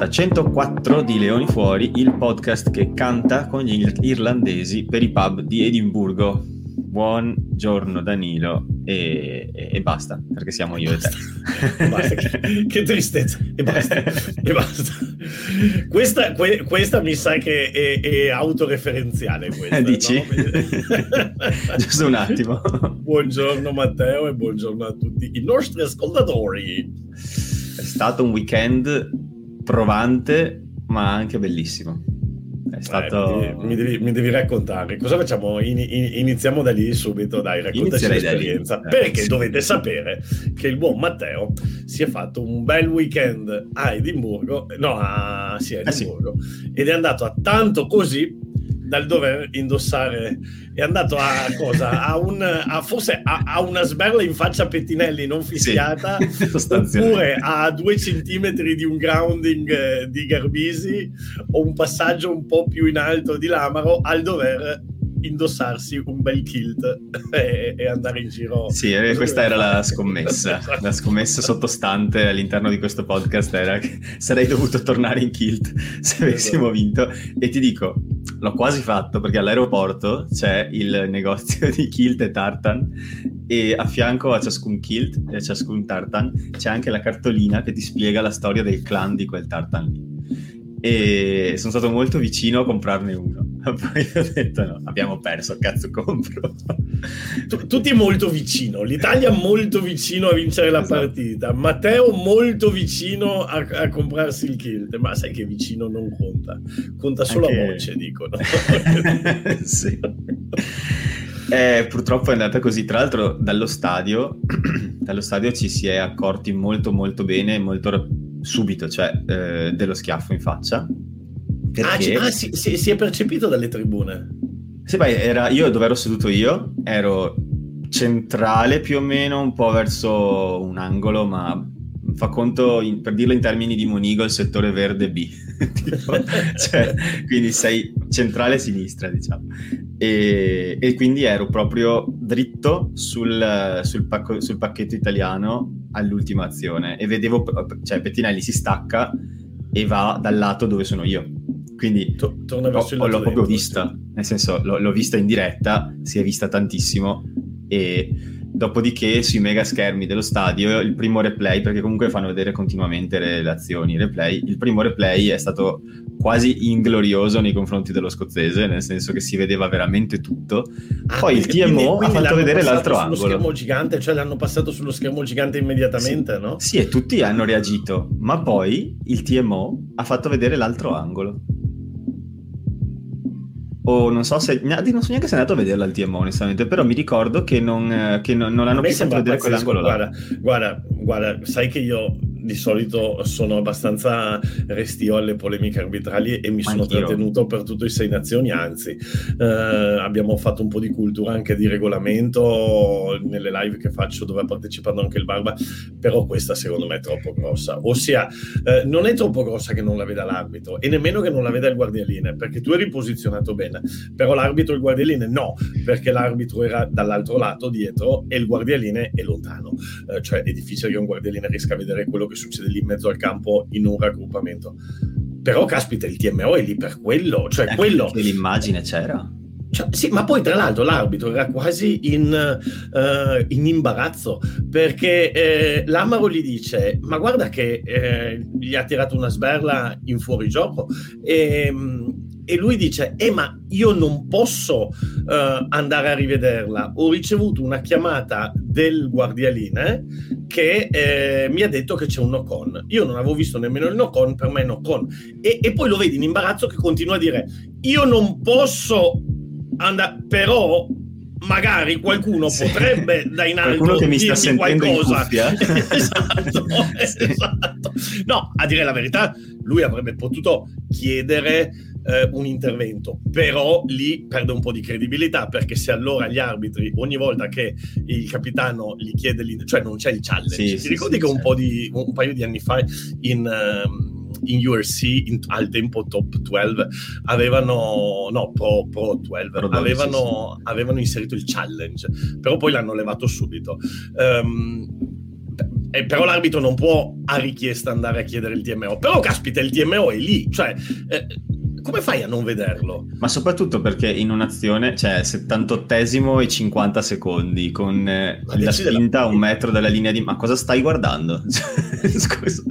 puntata 104 di Leoni Fuori, il podcast che canta con gli irlandesi per i pub di Edimburgo. Buongiorno Danilo e, e, e basta, perché siamo io e te. basta, che, che, tristezza, e basta. e basta. Questa, que, questa, mi sa che è, è autoreferenziale. Questa, Dici? No? Giusto un attimo. Buongiorno Matteo e buongiorno a tutti i nostri ascoltatori. È stato un weekend provante, ma anche bellissimo. È stato... Eh, mi, devi, mi, devi, raccontare. Cosa facciamo? In, in, iniziamo da lì subito, dai, raccontaci l'esperienza. Perché dovete sapere che il buon Matteo si è fatto un bel weekend a Edimburgo, no, a, sì, a Edimburgo, eh sì. ed è andato a tanto così dal dover indossare è andato a cosa? A, un, a forse a, a, una sberla in faccia a Pettinelli non fischiata sì, oppure a due centimetri di un grounding eh, di Garbisi o un passaggio un po' più in alto di Lamaro al dover indossarsi un bel kilt e, e andare in giro. Sì, eh, questa era la scommessa. la scommessa sottostante all'interno di questo podcast era che sarei dovuto tornare in kilt se avessimo vinto. E ti dico, l'ho quasi fatto perché all'aeroporto c'è il negozio di kilt e tartan e a fianco a ciascun kilt e a ciascun tartan c'è anche la cartolina che ti spiega la storia del clan di quel tartan lì e sono stato molto vicino a comprarne uno. Poi ho detto no, abbiamo perso, cazzo compro. Tutti molto vicino, l'Italia molto vicino a vincere la esatto. partita, Matteo molto vicino a, a, comprarsi il kilt, ma sai che vicino non conta, conta solo Anche... a voce, dicono. sì. Eh, purtroppo è andata così. Tra l'altro, dallo stadio, dallo stadio ci si è accorti molto, molto bene, molto subito, cioè eh, dello schiaffo in faccia. Perché... Ah, ah si, si, si, è percepito dalle tribune. Sì, beh, era io dove ero seduto io, ero centrale più o meno, un po' verso un angolo, ma fa conto, in, per dirlo in termini di Monigo, il settore verde B. tipo, cioè, quindi sei centrale sinistra, diciamo. E, e quindi ero proprio dritto sul, sul, pacco, sul pacchetto italiano all'ultima azione e vedevo, cioè Pettinelli si stacca e va dal lato dove sono io. Quindi to- torna l'ho, l'ho proprio vista, nel senso l'ho, l'ho vista in diretta, si è vista tantissimo e Dopodiché sui mega schermi dello stadio il primo replay, perché comunque fanno vedere continuamente le, le azioni, replay, il primo replay è stato quasi inglorioso nei confronti dello scozzese, nel senso che si vedeva veramente tutto. Ah, Poi il TMO quindi, ha fatto vedere l'altro angolo. Sullo schermo gigante, cioè l'hanno passato sullo schermo gigante immediatamente, sì. no? Sì, e tutti hanno reagito, ma poi il TMO ha fatto vedere l'altro angolo o non so se non so neanche se è andato a vederla al TMO onestamente però mi ricordo che non, che non, non hanno più fatto vedere quell'angolo là. guarda, guarda, sai che io di solito sono abbastanza restio alle polemiche arbitrali e mi sono Anch'io. trattenuto per tutte le sei nazioni, anzi eh, abbiamo fatto un po' di cultura anche di regolamento nelle live che faccio dove ha partecipato anche il Barba, però questa secondo me è troppo grossa, ossia eh, non è troppo grossa che non la veda l'arbitro e nemmeno che non la veda il guardialine, perché tu eri posizionato bene, però l'arbitro e il guardialine no, perché l'arbitro era dall'altro lato dietro e il guardialine è lontano, eh, cioè è difficile che un guardialine riesca a vedere quello che succede lì in mezzo al campo in un raggruppamento. Però, caspita, il TMO è lì per quello. Cioè, Anche quello... l'immagine c'era. Cioè, sì, ma poi tra l'altro l'arbitro era quasi in, uh, in imbarazzo perché eh, l'Amaro gli dice: Ma guarda che eh, gli ha tirato una sberla in fuorigioco. E, ehm, e lui dice: Eh, ma io non posso uh, andare a rivederla. Ho ricevuto una chiamata del guardialine che eh, mi ha detto che c'è un no-con. Io non avevo visto nemmeno il no-con, per me è no-con. E, e poi lo vedi in imbarazzo che continua a dire: Io non posso andare, però magari qualcuno sì. potrebbe da in alto che mi sta sentendo qualcosa. esatto, esatto. No, a dire la verità, lui avrebbe potuto chiedere eh, un intervento, però lì perde un po' di credibilità perché se allora gli arbitri ogni volta che il capitano gli chiede l'intervento, cioè non c'è il challenge. Sì, Ti sì, ricordi sì, che un, po di, un paio di anni fa in... Um, in URC in, al tempo top 12 avevano no pro, pro 12 pro avevano, avevano, inserito il challenge però poi l'hanno levato subito um, eh, però l'arbitro non può a richiesta andare a chiedere il TMO. Però caspita, il TMO è lì, cioè eh, come fai a non vederlo? Ma soprattutto perché in un'azione c'è cioè, 78esimo e 50 secondi con eh, la spinta a un metro dalla linea di... Ma cosa stai guardando? Scusa.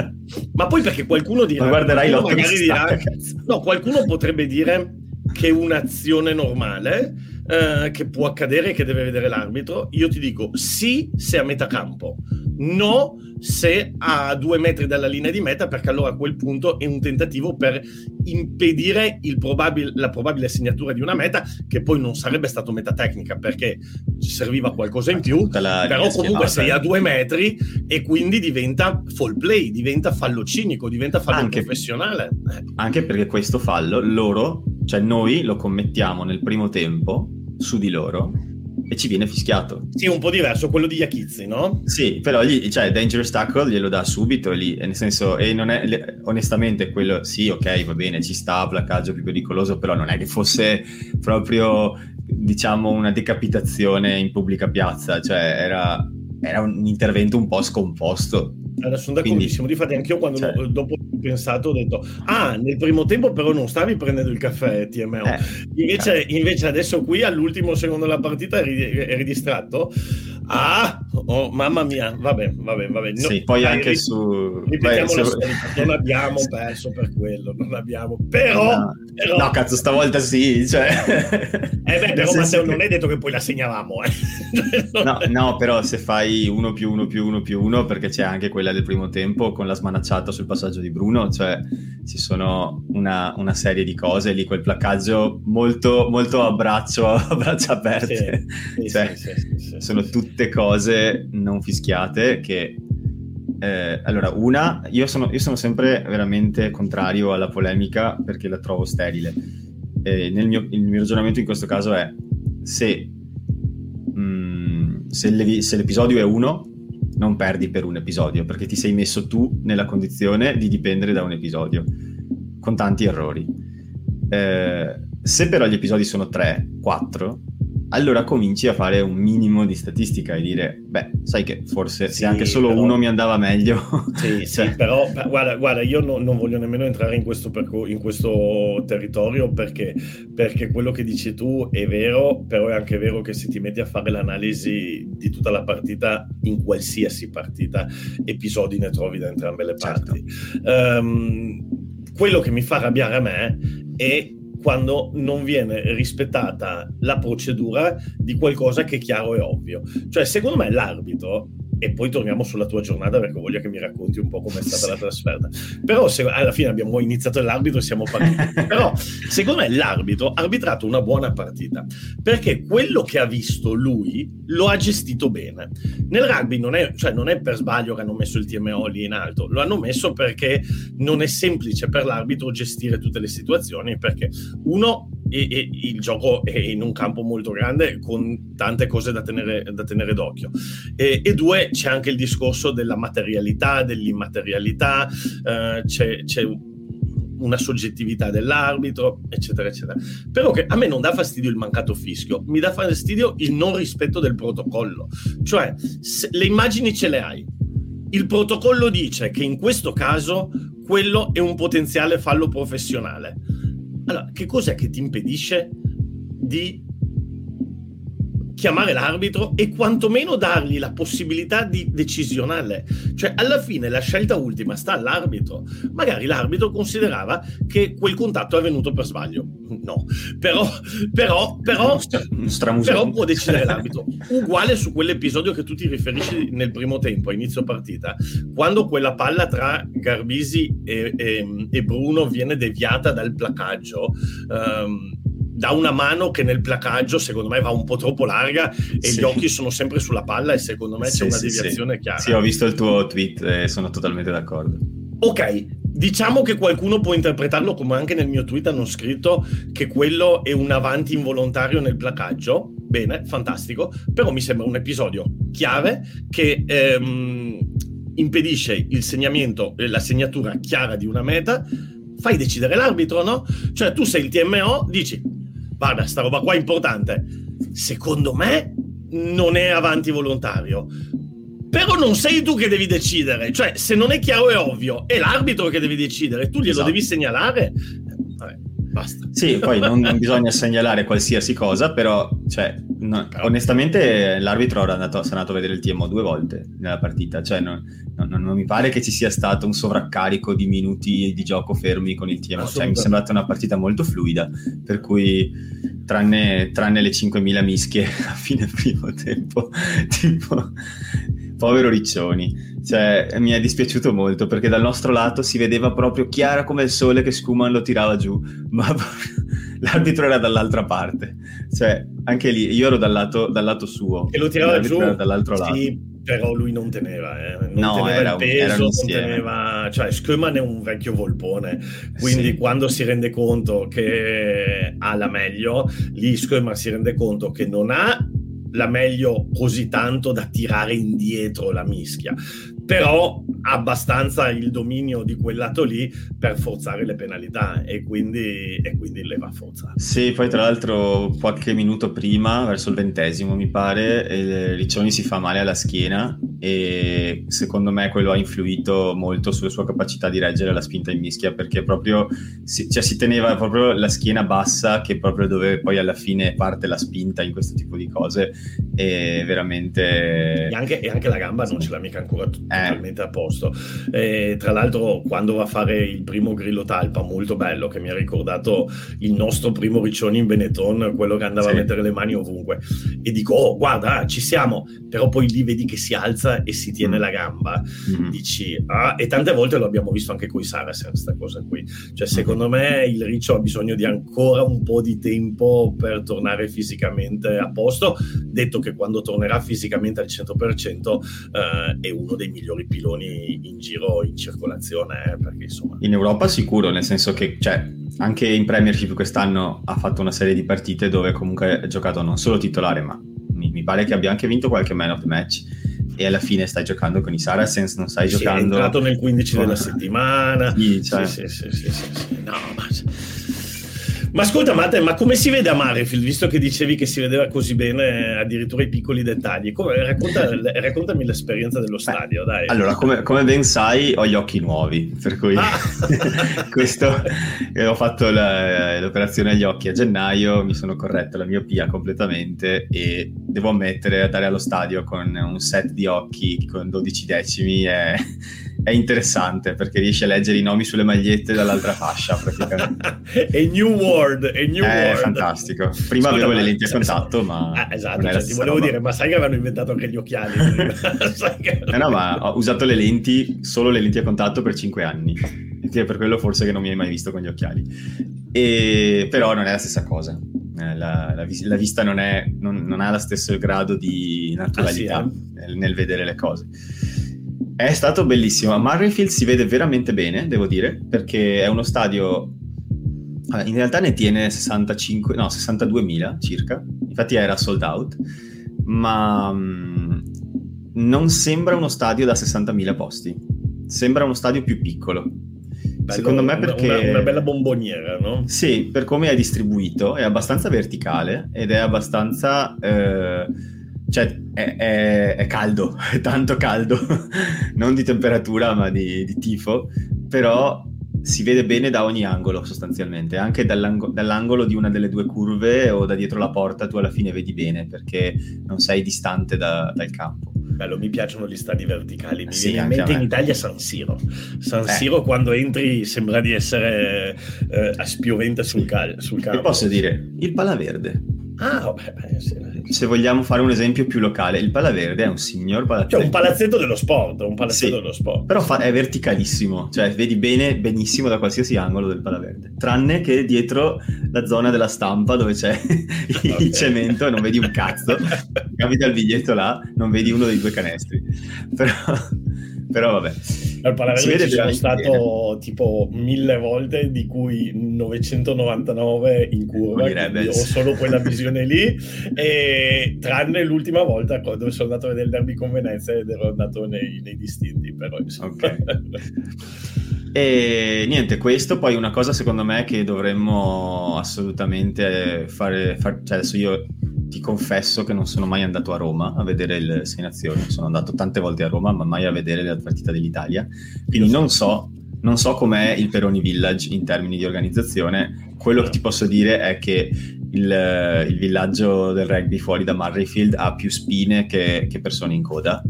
Ma poi perché qualcuno dirà... Ma guarderai l'otto dirà, No, qualcuno potrebbe dire che un'azione normale eh, che può accadere e che deve vedere l'arbitro, io ti dico sì se a metà campo, no se a due metri dalla linea di meta, perché allora a quel punto è un tentativo per impedire probabil- la probabile segnatura di una meta, che poi non sarebbe stato meta tecnica perché ci serviva qualcosa in più, però comunque sei a due metri e quindi diventa fall play, diventa fallo cinico, diventa fallo anche, professionale. Anche perché questo fallo loro, cioè noi lo commettiamo nel primo tempo su di loro e ci viene fischiato. Sì, un po' diverso quello di Yakizzi, no? Sì, però gli, cioè, Dangerous Tackle glielo dà subito lì, nel senso, e non è, onestamente quello, sì, ok, va bene, ci sta, placcaggio più pericoloso, però non è che fosse proprio, diciamo, una decapitazione in pubblica piazza, cioè era, era un intervento un po' scomposto. Allora, sono d'accordissimo, Quindi, difatti anch'io quando cioè, dopo pensato, ho detto, ah, nel primo tempo però non stavi prendendo il caffè TMO. Eh, invece, eh. invece, adesso qui all'ultimo secondo della partita eri, eri distratto. Ah, oh, mamma mia, vabbè, vabbè, vabbè. No, sì, poi dai, anche ri- su... Beh, se... non abbiamo perso per quello, non abbiamo, però... No, però... no cazzo, stavolta sì, cioè... Eh beh, però Matteo, che... non è detto che poi la segnavamo, eh. no, no, però se fai 1 più 1 più 1 più 1, perché c'è anche quella del primo tempo con la smanacciata sul passaggio di Bruno, cioè ci sono una, una serie di cose lì, quel placcaggio molto, molto a braccio, a braccia aperte, sì, sì, cioè, sì, sono tutte cose non fischiate che... Eh, allora, una, io sono, io sono, sempre veramente contrario alla polemica perché la trovo sterile. Eh, mio, il mio ragionamento in questo caso è se, mh, mm, se, se l'episodio è uno, non perdi per un episodio, perché ti sei messo tu nella condizione di dipendere da un episodio, con tanti errori. Eh, se però gli episodi sono 3, 4, allora cominci a fare un minimo di statistica e dire, beh, sai che forse sì, se anche solo però... uno mi andava meglio. Sì, cioè... sì però guarda, guarda io no, non voglio nemmeno entrare in questo, perco- in questo territorio perché, perché, quello che dici tu è vero, però è anche vero che se ti metti a fare l'analisi di tutta la partita, in qualsiasi partita, episodi ne trovi da entrambe le certo. parti. Certo. Um, quello che mi fa arrabbiare a me è quando non viene rispettata la procedura di qualcosa che è chiaro e ovvio. Cioè, secondo me l'arbitro e poi torniamo sulla tua giornata perché voglio che mi racconti un po' com'è stata sì. la trasferta. Però se, alla fine abbiamo iniziato l'arbitro e siamo partiti. Però secondo me l'arbitro ha arbitrato una buona partita perché quello che ha visto lui lo ha gestito bene. Nel rugby non è, cioè non è per sbaglio che hanno messo il TMO lì in alto, lo hanno messo perché non è semplice per l'arbitro gestire tutte le situazioni perché uno e, e, il gioco è in un campo molto grande con tante cose da tenere, da tenere d'occhio. E, e, due, c'è anche il discorso della materialità, dell'immaterialità, eh, c'è, c'è una soggettività dell'arbitro, eccetera, eccetera. Però che a me non dà fastidio il mancato fischio, mi dà fastidio il non rispetto del protocollo. Cioè, le immagini ce le hai. Il protocollo dice che in questo caso quello è un potenziale fallo professionale allora, che cos'è che ti impedisce di chiamare l'arbitro e quantomeno dargli la possibilità di decisionale. Cioè, alla fine la scelta ultima sta all'arbitro. Magari l'arbitro considerava che quel contatto è avvenuto per sbaglio. No, però, però, però, però può decidere l'arbitro. Uguale su quell'episodio che tu ti riferisci nel primo tempo, a inizio partita, quando quella palla tra Garbisi e, e, e Bruno viene deviata dal placaggio. Um, da una mano che nel placaggio secondo me va un po' troppo larga e sì. gli occhi sono sempre sulla palla e secondo me sì, c'è una sì, deviazione chiara. Sì, ho visto il tuo tweet e sono totalmente d'accordo. Ok, diciamo che qualcuno può interpretarlo come anche nel mio tweet hanno scritto che quello è un avanti involontario nel placaggio. Bene, fantastico, però mi sembra un episodio chiave che ehm, impedisce il segnamento, la segnatura chiara di una meta fai decidere l'arbitro, no? Cioè tu sei il TMO, dici guarda, sta roba qua è importante. Secondo me non è avanti volontario. però non sei tu che devi decidere, cioè se non è chiaro è ovvio, è l'arbitro che devi decidere, tu glielo esatto. devi segnalare, basta. Sì, poi non, bisogna segnalare qualsiasi cosa, però, cioè, no, onestamente l'arbitro era andato, è andato a vedere il TMO due volte nella partita, cioè non, non, non, mi pare che ci sia stato un sovraccarico di minuti di gioco fermi con il TMO, cioè mi è sembrata una partita molto fluida, per cui tranne, tranne le 5.000 mischie a fine primo tempo, tipo povero Riccioni. Cioè, mi è dispiaciuto molto perché dal nostro lato si vedeva proprio chiara come il sole che Schumann lo tirava giù, ma l'arbitro era dall'altra parte. Cioè, anche lì io ero dal lato, dal lato suo. E lo tirava giù? dall'altro sì, lato. però lui non teneva, eh. non no, teneva era, il peso, non teneva... Cioè, Schumann è un vecchio volpone, quindi sì. quando si rende conto che ha la meglio, lì Schumann si rende conto che non ha la meglio così tanto da tirare indietro la mischia però ha abbastanza il dominio di quel lato lì per forzare le penalità e quindi, e quindi le va forzato. Sì, poi tra l'altro qualche minuto prima, verso il ventesimo mi pare, Riccioni si fa male alla schiena e secondo me quello ha influito molto sulla sua capacità di reggere la spinta in mischia perché proprio si, cioè, si teneva proprio la schiena bassa che proprio dove poi alla fine parte la spinta in questo tipo di cose e veramente... E anche, e anche la gamba non ce l'ha mica ancora totalmente eh. A posto. E, tra l'altro quando va a fare il primo grillo talpa, molto bello, che mi ha ricordato il nostro primo Riccioni in Benetton, quello che andava sì. a mettere le mani ovunque. E dico, oh guarda, ci siamo, però poi lì vedi che si alza e si tiene mm. la gamba, mm-hmm. dici, ah, e tante volte lo abbiamo visto anche con i Saracen, questa cosa qui. Cioè, mm-hmm. secondo me il Riccio ha bisogno di ancora un po' di tempo per tornare fisicamente a posto, detto che quando tornerà fisicamente al 100% eh, è uno dei migliori piloni in giro, in circolazione, perché insomma... In Europa sicuro, nel senso che, cioè, anche in Premiership quest'anno ha fatto una serie di partite dove comunque ha giocato non solo titolare, ma mi, mi pare che abbia anche vinto qualche man of the match e alla fine stai giocando con i Saracens, non stai sì, giocando... È entrato nel 15 con... della settimana. Sì, cioè... sì, sì, sì, sì, sì. No, ma ma ascolta, Matte, ma come si vede a Marefield, visto che dicevi che si vedeva così bene addirittura i piccoli dettagli? Come, racconta, raccontami l'esperienza dello stadio, dai. Allora, come, come, ben sai, ho gli occhi nuovi, per cui ah. questo eh, ho fatto la, l'operazione agli occhi a gennaio, mi sono corretto la miopia completamente e devo ammettere, andare allo stadio con un set di occhi con 12 decimi è è interessante perché riesci a leggere i nomi sulle magliette dall'altra fascia praticamente. è New World, è New è World. fantastico. Prima Scusa, avevo le lenti a contatto, ma... Ah, esatto, cioè, ti volevo roba. dire, ma sai che avevano inventato anche gli occhiali? che... no, no, ma ho usato le lenti, solo le lenti a contatto per 5 anni. Che è per quello forse che non mi hai mai visto con gli occhiali. E... Però non è la stessa cosa. Eh, la, la, la vista non, è, non, non, ha lo stesso grado di naturalità ah, sì, eh? nel, nel vedere le cose. È stato bellissimo. A Murrayfield si vede veramente bene, devo dire, perché è uno stadio. In realtà ne tiene 65, no, 62.000 circa. Infatti era sold out, ma mm, non sembra uno stadio da 60.000 posti. Sembra uno stadio più piccolo. Bello, Secondo me perché... Una, una, bella bomboniera, no? Sì, per come è distribuito, è abbastanza verticale ed è abbastanza... Eh cioè è, è, è, caldo, è tanto caldo, non di temperatura ma di, di, tifo, però si vede bene da ogni angolo sostanzialmente, anche dall'ang- dall'angolo di una delle due curve o da dietro la porta tu alla fine vedi bene perché non sei distante da, dal campo. Bello, mi piacciono gli stadi verticali. Mi sì, viene in mente in Italia San Siro. San eh. Siro quando entri sembra di essere eh, a spiovente sul, cal- sul campo. E posso dire, il Palaverde. Ah, vabbè, beh, sì, Se vogliamo fare un esempio più locale, il Palaverde è un signor palazzetto. Cioè un palazzetto dello sport, un palazzetto sì, dello sport. Però fa- è verticalissimo, cioè vedi bene, benissimo da qualsiasi angolo del Palaverde. Tranne che dietro la zona della stampa dove c'è il okay. cemento e non vedi un cazzo. Capita il biglietto là, non vedi uno dei due canestri. Però però vabbè. Al Palaverde ci sono stato tipo mille volte, di cui 999 in curva, ho solo quella visione lì, e tranne l'ultima volta quando sono andato a vedere il derby con Venezia ed ero andato nei, nei distinti, però insomma. Okay. E niente, questo poi una cosa secondo me che dovremmo assolutamente fare, far, cioè adesso io ti confesso che non sono mai andato a Roma a vedere le Sei Nazioni, sono andato tante volte a Roma, ma mai a vedere la partita dell'Italia. Quindi non so, non so com'è il Peroni Village in termini di organizzazione. Quello che ti posso dire è che il, il, villaggio del rugby fuori da Murrayfield ha più spine che, che persone in coda.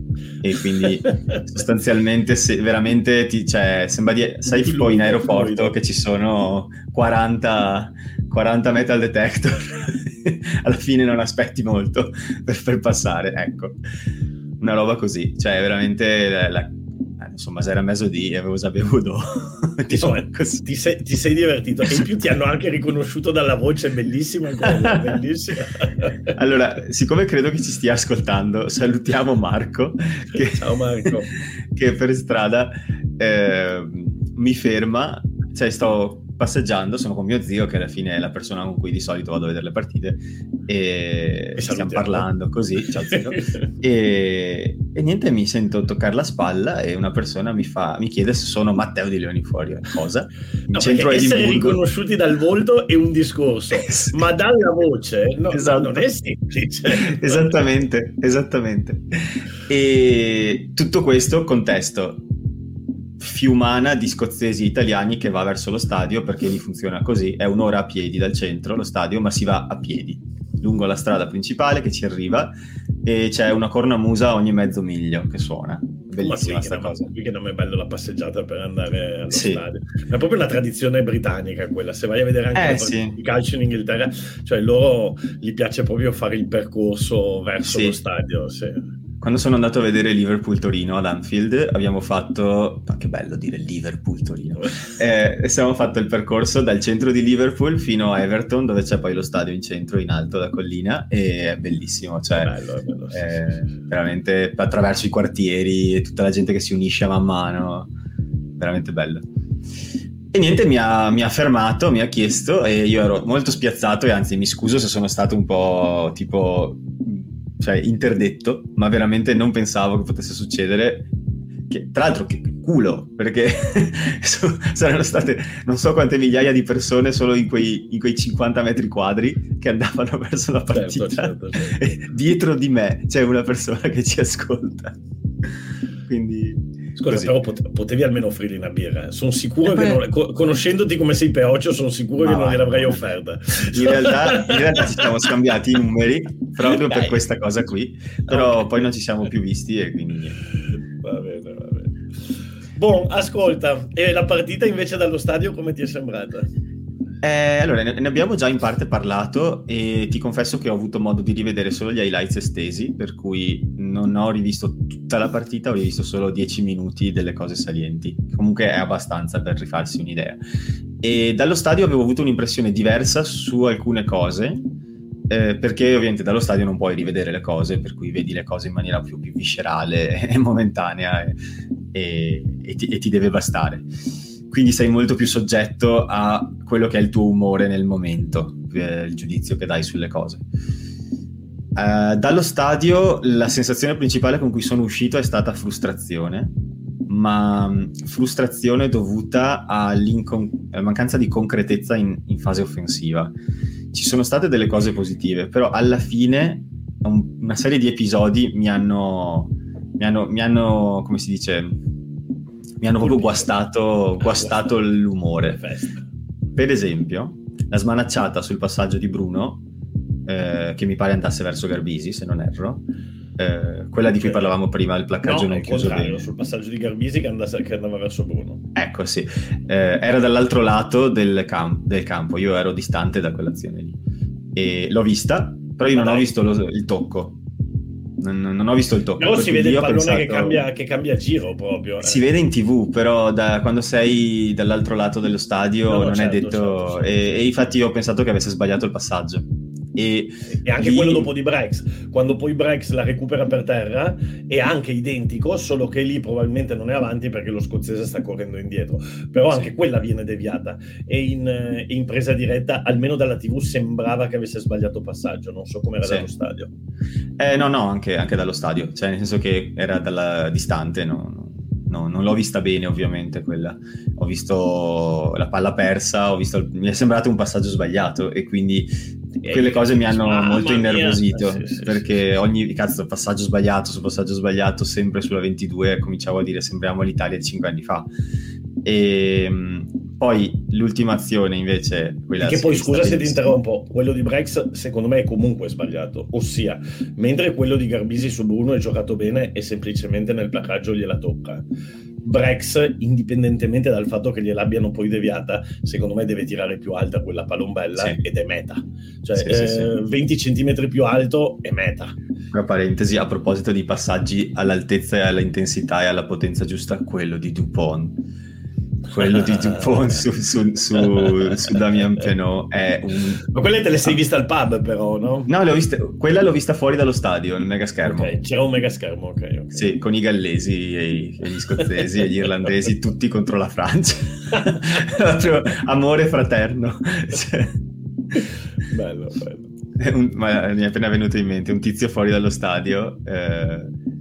E quindi sostanzialmente se, veramente ti, cioè, sembra di, sai tipo in aeroporto che ci sono 40, 40 metal detector. Alla fine non aspetti molto per, per, passare ecco. Una roba così cioè veramente la, la insomma, se era mezzodì e avevo già bevuto. insomma, ti, sei, ti, sei, divertito e in più ti hanno anche riconosciuto dalla voce bellissima. bellissima. allora, siccome credo che ci stia ascoltando, salutiamo Marco. Che, Ciao Marco. che per strada eh, mi ferma, cioè sto passeggiando, sono con mio zio, che alla fine è la persona con cui di solito vado a vedere le partite, e, e stiamo parlando così, ciao zio, e, e, niente, mi sento toccare la spalla e una persona mi, fa, mi chiede se sono Matteo di Leoni fuori, cosa? In no, centro essere riconosciuti dal volto è un discorso, sì. ma dalla voce no, esatto. non è semplice. esattamente, esattamente. E tutto questo contesto fiumana di scozzesi italiani che va verso lo stadio perché lì funziona così, è un'ora a piedi dal centro lo stadio, ma si va a piedi lungo la strada principale che ci arriva e c'è una cornamusa ogni mezzo miglio che suona. Bellissima questa cosa. Qui che non è bello la passeggiata per andare allo sì. stadio. È proprio una tradizione britannica quella. Se vai a vedere anche eh, sì. i calci in Inghilterra, cioè loro gli piace proprio fare il percorso verso sì. lo stadio. Sì. Quando sono andato a vedere Liverpool-Torino ad Anfield, abbiamo fatto, ma che bello dire Liverpool-Torino, eh, abbiamo fatto il percorso dal centro di Liverpool fino a Everton, dove c'è poi lo stadio in centro, in alto, da collina, e è bellissimo, cioè, è bello, è bello, sì, eh, sì, sì. veramente attraverso i quartieri e tutta la gente che si unisce man mano, veramente bello. E niente, mi ha, mi ha, fermato, mi ha chiesto e io ero molto spiazzato e anzi mi scuso se sono stato un po' tipo cioè interdetto, ma veramente non pensavo che potesse succedere. Che, tra l'altro, che culo, perché saranno state non so quante migliaia di persone solo in quei, in quei 50 metri quadri che andavano verso la certo, partita. Certo, certo, certo. dietro di me c'è una persona che ci ascolta. Quindi Scusa, Così. però pote- potevi almeno offrirgli una birra. Sono sicuro poi... che, non, co- conoscendoti come sei peoccio, sono sicuro Ma che vai, non gliel'avrei offerta. In realtà, in realtà, ci siamo scambiati i numeri proprio Dai. per questa cosa qui, però okay. poi non ci siamo più visti e quindi niente. Va bene, va bene. Boh, ascolta, e la partita invece dallo stadio come ti è sembrata? Eh, allora, ne, abbiamo già in parte parlato e ti confesso che ho avuto modo di rivedere solo gli highlights estesi, per cui non ho rivisto tutta la partita, ho rivisto solo 10 minuti delle cose salienti. Comunque è abbastanza per rifarsi un'idea. E dallo stadio avevo avuto un'impressione diversa su alcune cose, eh, perché ovviamente dallo stadio non puoi rivedere le cose, per cui vedi le cose in maniera più, più viscerale e momentanea e, e, ti, e ti deve bastare quindi sei molto più soggetto a quello che è il tuo umore nel momento, eh, il giudizio che dai sulle cose. Uh, dallo stadio la sensazione principale con cui sono uscito è stata frustrazione, ma mm, frustrazione dovuta alla mancanza di concretezza in, in, fase offensiva. Ci sono state delle cose positive, però alla fine un, una serie di episodi mi hanno, mi hanno, mi hanno come si dice, mi hanno proprio guastato, guastato l'umore. Per esempio, la smanacciata sul passaggio di Bruno, eh, che mi pare andasse verso Garbisi, se non erro, eh, quella di cui parlavamo prima, il placcaggio no, non chiuso bene. sul passaggio di Garbisi che, andava, che andava verso Bruno. Ecco, sì. Eh, era dall'altro lato del, camp- del, campo, io ero distante da quell'azione lì. E l'ho vista, però io non ho visto lo, il tocco non, non, ho visto il tocco. Però si vede il pallone pensato... che, cambia, che, cambia, giro proprio. Eh. Si vede in tv, però da, quando sei dall'altro lato dello stadio no, no, non certo, è detto... Certo, certo. E, e infatti io ho pensato che avesse sbagliato il passaggio. E, e anche lì... quello dopo di Brex, quando poi Brex la recupera per terra, è anche identico, solo che lì probabilmente non è avanti perché lo scozzese sta correndo indietro. Però anche quella viene deviata. E in, in, presa diretta, almeno dalla TV, sembrava che avesse sbagliato passaggio. Non so come era sì. dallo stadio. Eh, no, no, anche, anche, dallo stadio, cioè nel senso che era dalla distante, no, no, non l'ho vista bene ovviamente quella. Ho visto la palla persa, ho visto, mi è sembrato un passaggio sbagliato e quindi quelle cose mi hanno molto innervosito sì, sì, perché ogni cazzo passaggio sbagliato su passaggio sbagliato sempre sulla 22 cominciavo a dire sembriamo l'Italia di 5 anni fa. E ehm, poi l'ultima azione invece quella che poi scusa se ti interrompo quello di Brex secondo me è comunque sbagliato ossia mentre quello di Garbisi su Bruno è giocato bene e semplicemente nel placaggio gliela tocca Brex, indipendentemente dal fatto che gliel'abbiano poi deviata, secondo me deve tirare più alta quella palombella sì. ed è meta. Cioè, sì, eh, sì, 20 cm più alto è meta. Una parentesi a proposito di passaggi all'altezza e all'intensità e alla potenza giusta, quello di Dupont quello di Dupont su, su, su, su Damien Penaud è un... Ma quelle te le sei vista al pub però, no? No, l'ho vista, quella l'ho vista fuori dallo stadio, nel mega schermo. Okay, c'era un mega schermo, ok. okay. Sì, con i gallesi e, e gli scozzesi e gli irlandesi tutti contro la Francia. amore fraterno. bello, bello. Un, ma mi è appena venuto in mente un tizio fuori dallo stadio... Eh,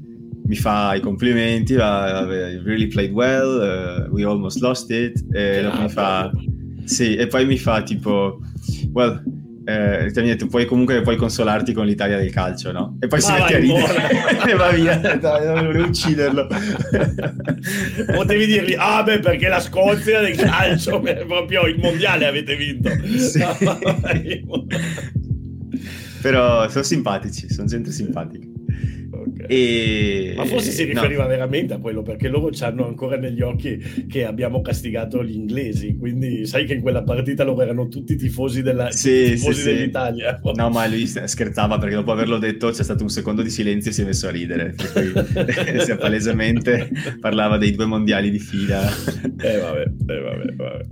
mi fa i complimenti, va, you really played well, uh, we almost lost it, e dopo mi fa, sì, e poi mi fa tipo, well, eh, detto, puoi comunque puoi consolarti con l'Italia del calcio, no? E poi ma si mette a ridere e va via, dai, volevo ucciderlo. Potevi dirgli, ah beh, perché la Scozia del calcio, proprio il mondiale avete vinto. Sì. Però sono simpatici, sono gente simpatica. E... Ma forse si riferiva no. veramente a quello, perché loro hanno ancora negli occhi che abbiamo castigato gli inglesi, quindi sai che in quella partita loro erano tutti tifosi, della, sì, tifosi sì, dell'Italia. Sì. No, ma lui scherzava perché dopo averlo detto c'è stato un secondo di silenzio e si è messo a ridere, cui palesemente parlava dei due mondiali di fila. Eh vabbè, eh vabbè, vabbè.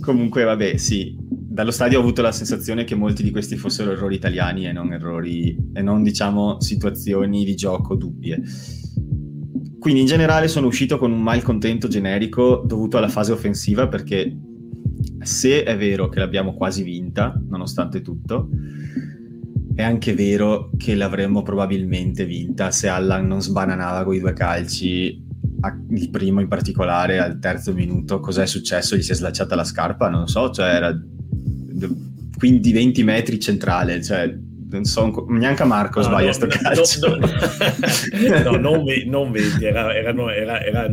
Comunque vabbè, sì, dallo stadio ho avuto la sensazione che molti di questi fossero errori italiani e non errori e non diciamo situazioni di gioco dubbie. Quindi in generale sono uscito con un malcontento generico dovuto alla fase offensiva perché se è vero che l'abbiamo quasi vinta, nonostante tutto, è anche vero che l'avremmo probabilmente vinta se Allan non sbananava con i due calci il primo in particolare al terzo minuto cos'è successo? Gli si è slacciata la scarpa? Non so, cioè era quindi 20 metri centrale, cioè non so, neanche Marco no, sbaglia no, sto calcio. No, no non, non 20, era, erano, era, era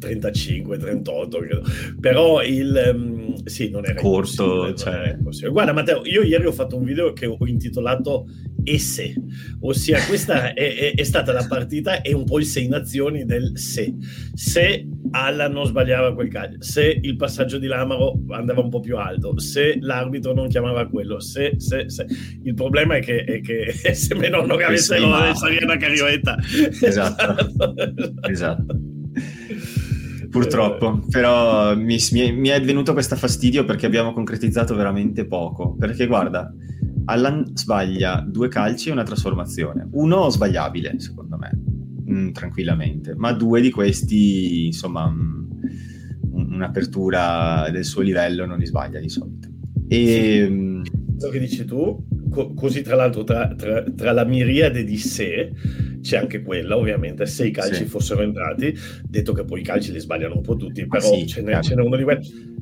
35, 38, credo. però il... Um, sì, non era corto. Cioè... Non era Guarda Matteo, io ieri ho fatto un video che ho intitolato E se, ossia questa è, è, è, stata la partita e un po' il sei nazioni del se. Se Alla non sbagliava quel calcio, se il passaggio di Lamaro andava un po' più alto, se l'arbitro non chiamava quello, se, se, se. Il problema è che, è che se meno non avesse la Sariana Carioetta. Esatto. esatto. Purtroppo, però mi, mi, è venuto questo fastidio perché abbiamo concretizzato veramente poco. Perché guarda, Allan sbaglia due calci e una trasformazione. Uno sbagliabile, secondo me, mm, tranquillamente, ma due di questi, insomma, mm, un'apertura del suo livello non li sbaglia di solito. E, sì. Quello che dici tu, co- così tra l'altro tra, tra, tra la miriade di sé c'è anche quella, ovviamente, se i calci sì. fossero entrati, detto che poi i calci li sbagliano un po' tutti, ah, però sì, ce, n'è, ce, n'è, uno di quelli.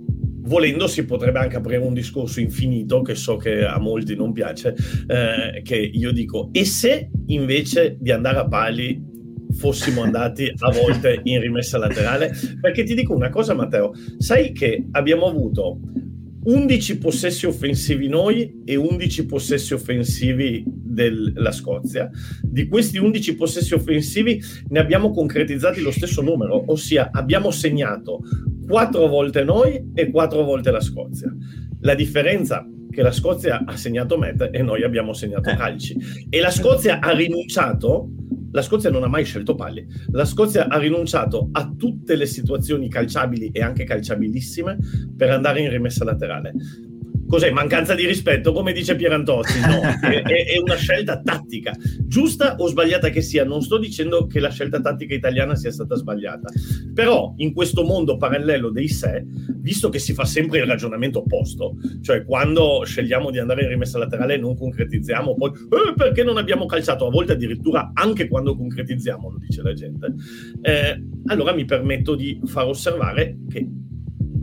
Volendo si potrebbe anche aprire un discorso infinito, che so che a molti non piace, eh, che io dico, e se invece di andare a pali fossimo andati a volte in rimessa laterale? Perché ti dico una cosa, Matteo, sai che abbiamo avuto 11 possessi offensivi noi e 11 possessi offensivi della Scozia. Di questi 11 possessi offensivi ne abbiamo concretizzati lo stesso numero, ossia abbiamo segnato 4 volte noi e 4 volte la Scozia. La differenza che la Scozia ha segnato meta e noi abbiamo segnato eh. calci e la Scozia ha rinunciato la Scozia non ha mai scelto palli. La Scozia ha rinunciato a tutte le situazioni calciabili e anche calciabilissime per andare in rimessa laterale. Cos'è? Mancanza di rispetto, come dice Pierantozzi? No, è, è, una scelta tattica, giusta o sbagliata che sia. Non sto dicendo che la scelta tattica italiana sia stata sbagliata, però in questo mondo parallelo dei sé, visto che si fa sempre il ragionamento opposto, cioè quando scegliamo di andare in rimessa laterale non concretizziamo, poi eh, perché non abbiamo calciato, a volte addirittura anche quando concretizziamo, lo dice la gente, eh, allora mi permetto di far osservare che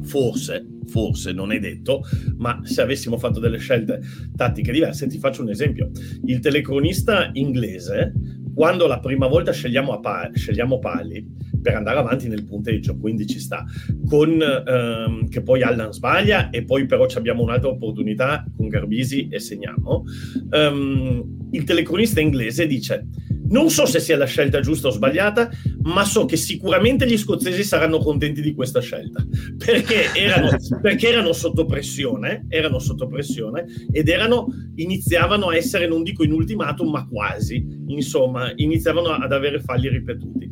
forse, forse non è detto, ma se avessimo fatto delle scelte tattiche diverse, ti faccio un esempio. Il telecronista inglese, quando la prima volta scegliamo, pa- scegliamo pali per andare avanti nel punteggio, quindi ci sta, con ehm, che poi Allan sbaglia e poi però abbiamo un'altra opportunità con Garbisi e segniamo, ehm, il telecronista inglese dice non so se sia la scelta giusta o sbagliata, ma so che sicuramente gli scozzesi saranno contenti di questa scelta, perché erano, perché erano sotto pressione, erano sotto pressione ed erano, iniziavano a essere, non dico in ultimatum, ma quasi, insomma, iniziavano ad avere falli ripetuti.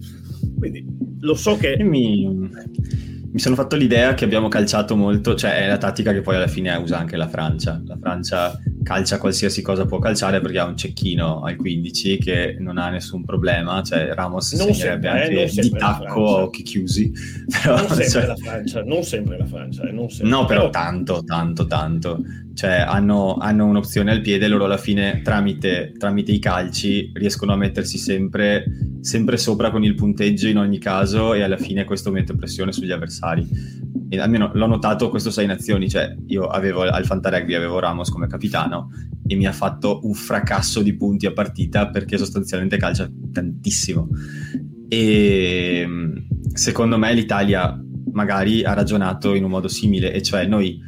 Quindi lo so che... Mi, mi sono fatto l'idea che abbiamo calciato molto, cioè è la tattica che poi alla fine usa anche la Francia. La Francia calcia qualsiasi cosa può calciare perché ha un cecchino al 15 che non ha nessun problema, cioè Ramos non segnerebbe sempre, anche eh, di tacco a occhi chiusi. Però, non sempre cioè... la Francia, non sempre la Francia. Eh, sempre. No, però, però tanto, tanto, tanto. Cioè hanno, hanno, un'opzione al piede, loro alla fine tramite, tramite i calci riescono a mettersi sempre, sempre sopra con il punteggio in ogni caso e alla fine questo mette pressione sugli avversari e almeno l'ho notato questo sei nazioni, cioè io avevo al Fantarugby avevo Ramos come capitano e mi ha fatto un fracasso di punti a partita perché sostanzialmente calcia tantissimo. E secondo me l'Italia magari ha ragionato in un modo simile, e cioè noi,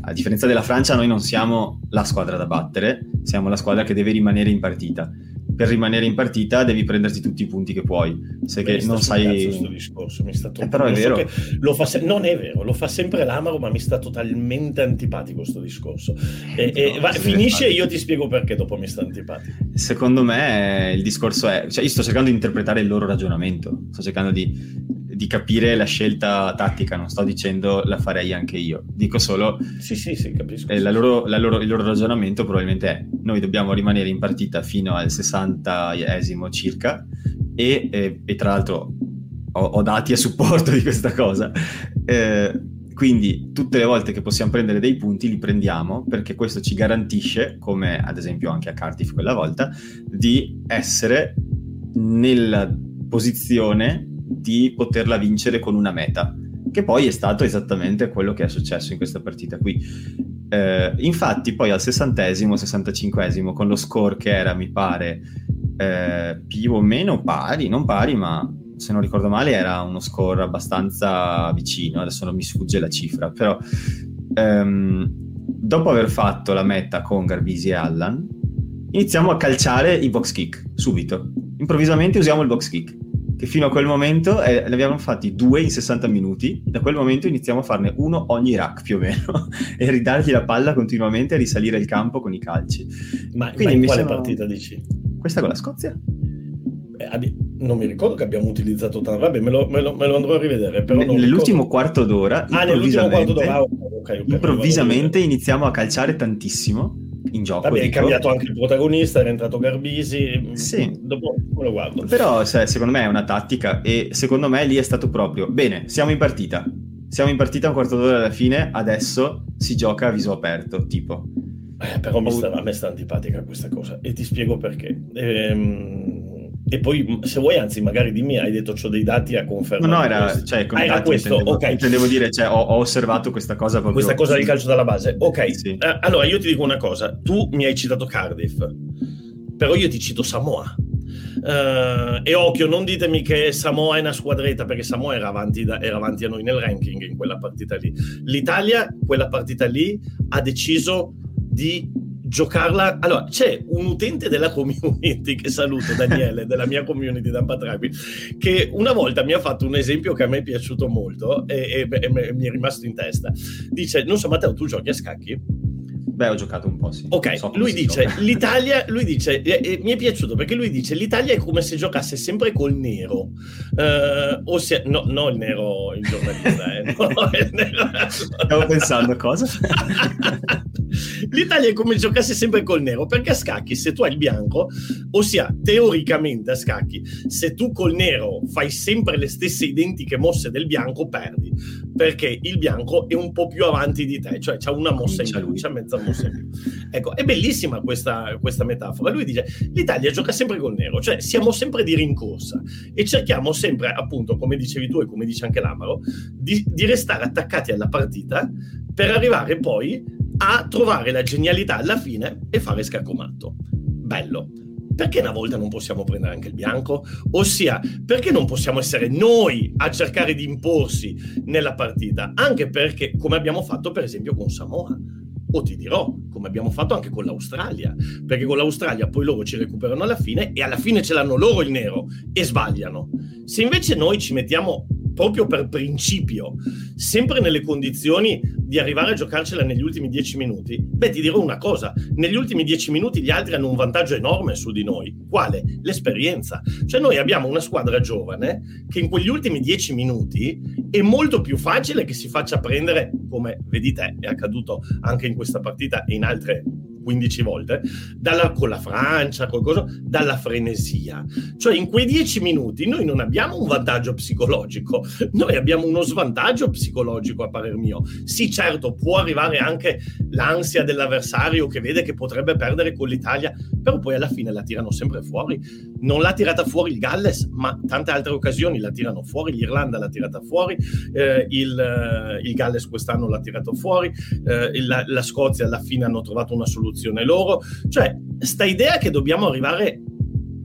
a differenza della Francia, noi non siamo la squadra da battere, siamo la squadra che deve rimanere in partita per rimanere in partita devi prenderti tutti i punti che puoi. Se che non sai. Questo discorso mi sta eh, però è vero. So se... Non è vero, lo fa sempre l'Amaro, ma mi sta totalmente antipatico questo discorso. E, no, e va, finisce e io ti spiego perché dopo mi sta antipatico. Secondo me il discorso è. Cioè, io sto cercando di interpretare il loro ragionamento, sto cercando di di capire la scelta tattica, non sto dicendo la farei anche io, dico solo sì, sì, sì, capisco, eh, la loro, la loro, il loro ragionamento probabilmente è noi dobbiamo rimanere in partita fino al 60esimo circa e, e, e tra l'altro ho, ho, dati a supporto di questa cosa. Eh, quindi tutte le volte che possiamo prendere dei punti li prendiamo perché questo ci garantisce, come ad esempio anche a Cardiff quella volta, di essere nella posizione di poterla vincere con una meta, che poi è stato esattamente quello che è successo in questa partita qui. Eh, infatti poi al sessantesimo, sessantacinquesimo, con lo score che era, mi pare, eh, più o meno pari, non pari, ma se non ricordo male era uno score abbastanza vicino, adesso non mi sfugge la cifra, però ehm, dopo aver fatto la meta con Garbisi e Allan, iniziamo a calciare i box kick subito. Improvvisamente usiamo il box kick che fino a quel momento eh, ne abbiamo fatti due in 60 minuti, da quel momento iniziamo a farne uno ogni rack più o meno e ridargli la palla continuamente e risalire il campo con i calci. Ma, Quindi ma in quale sono... partita dici? Questa con la Scozia? Eh, non mi ricordo che abbiamo utilizzato tanto, vabbè me lo, me lo, me lo andrò a rivedere. Però nell'ultimo ricordo... quarto d'ora, ah, nell'ultimo quarto d'ora, okay, okay, improvvisamente iniziamo a calciare tantissimo in gioco. Vabbè, dico. è cambiato anche il protagonista, è rientrato Garbisi. Sì. Dopo lo guardo. Però se, secondo me è una tattica e secondo me lì è stato proprio, bene, siamo in partita. Siamo in partita un quarto d'ora alla fine, adesso si gioca a viso aperto, tipo. Eh, però mi sta, a me sta antipatica questa cosa e ti spiego perché. Ehm e poi, se vuoi, anzi, magari dimmi, hai detto ho dei dati a confermare. No, no, era, cioè, ah, era questo, intendevo, ok. Intendevo dire, cioè, ho, ho, osservato questa cosa proprio. Questa cosa del calcio dalla base. Ok, sì. uh, allora io ti dico una cosa. Tu mi hai citato Cardiff, però io ti cito Samoa. Uh, e occhio, non ditemi che Samoa è una squadretta, perché Samoa era avanti, da, era avanti a noi nel ranking in quella partita lì. L'Italia, quella partita lì, ha deciso di giocarla. Allora, c'è un utente della community che saluto, Daniele, della mia community da Patrabi, che una volta mi ha fatto un esempio che a me è piaciuto molto e, e, e mi è rimasto in testa. Dice: Non so, Matteo, tu giochi a scacchi? Beh, ho giocato un po', sì. Ok, so lui dice, l'Italia, lui dice, eh, eh, mi è piaciuto perché lui dice, l'Italia è come se giocasse sempre col nero. Uh, ossia, no, no il nero, il giornalista, eh, no, il nero. Stavo pensando, cosa? L'Italia è come giocasse sempre col nero, perché a scacchi se tu hai il bianco, ossia teoricamente a scacchi, se tu col nero fai sempre le stesse identiche mosse del bianco, perdi, perché il bianco è un po' più avanti di te, cioè c'ha una mossa in più, c'ha mezza in più. Ecco, è bellissima questa, questa metafora. Lui dice, l'Italia gioca sempre col nero, cioè siamo sempre di rincorsa e cerchiamo sempre, appunto, come dicevi tu e come dice anche l'Amaro, di, di restare attaccati alla partita per arrivare poi a trovare la genialità alla fine e fare scaccomatto. Bello. Perché una volta non possiamo prendere anche il bianco? Ossia, perché non possiamo essere noi a cercare di imporsi nella partita? Anche perché, come abbiamo fatto per esempio con Samoa, o ti dirò, come abbiamo fatto anche con l'Australia, perché con l'Australia poi loro ci recuperano alla fine e alla fine ce l'hanno loro il nero e sbagliano. Se invece noi ci mettiamo proprio per principio, sempre nelle condizioni di arrivare a giocarcela negli ultimi dieci minuti, beh, ti dirò una cosa: negli ultimi dieci minuti gli altri hanno un vantaggio enorme su di noi. Quale? L'esperienza. Cioè, noi abbiamo una squadra giovane che in quegli ultimi dieci minuti è molto più facile che si faccia prendere, come vedi te, è accaduto anche in questa partita e in altre 15 volte, dalla, con la Francia, qualcosa, dalla frenesia. Cioè in quei 10 minuti noi non abbiamo un vantaggio psicologico, noi abbiamo uno svantaggio psicologico a parer mio. Sì, certo, può arrivare anche l'ansia dell'avversario che vede che potrebbe perdere con l'Italia, però poi alla fine la tirano sempre fuori. Non l'ha tirata fuori il Galles, ma tante altre occasioni la tirano fuori, l'Irlanda l'ha tirata fuori, eh, il, eh, il, Galles quest'anno l'ha tirato fuori, eh, la, la Scozia alla fine hanno trovato una soluzione soluzione loro. Cioè, sta idea che dobbiamo arrivare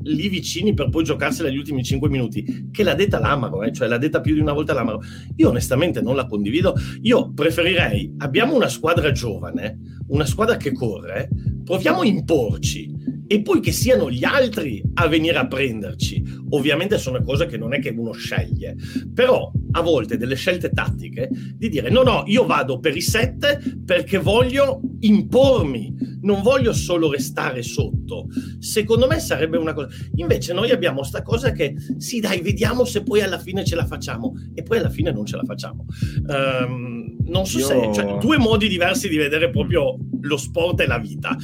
lì vicini per poi giocarsela gli ultimi 5 minuti, che l'ha detta l'Amaro, eh? cioè l'ha detta più di una volta l'Amaro. Io onestamente non la condivido. Io preferirei, abbiamo una squadra giovane, una squadra che corre, proviamo a imporci e poi che siano gli altri a venire a prenderci. Ovviamente sono cose che non è che uno sceglie, però a volte delle scelte tattiche di dire no, no, io vado per i sette perché voglio impormi, non voglio solo restare sotto. Secondo me sarebbe una cosa. Invece noi abbiamo sta cosa che sì, dai, vediamo se poi alla fine ce la facciamo e poi alla fine non ce la facciamo. Um, non so io... se, cioè, due modi diversi di vedere proprio lo sport e la vita.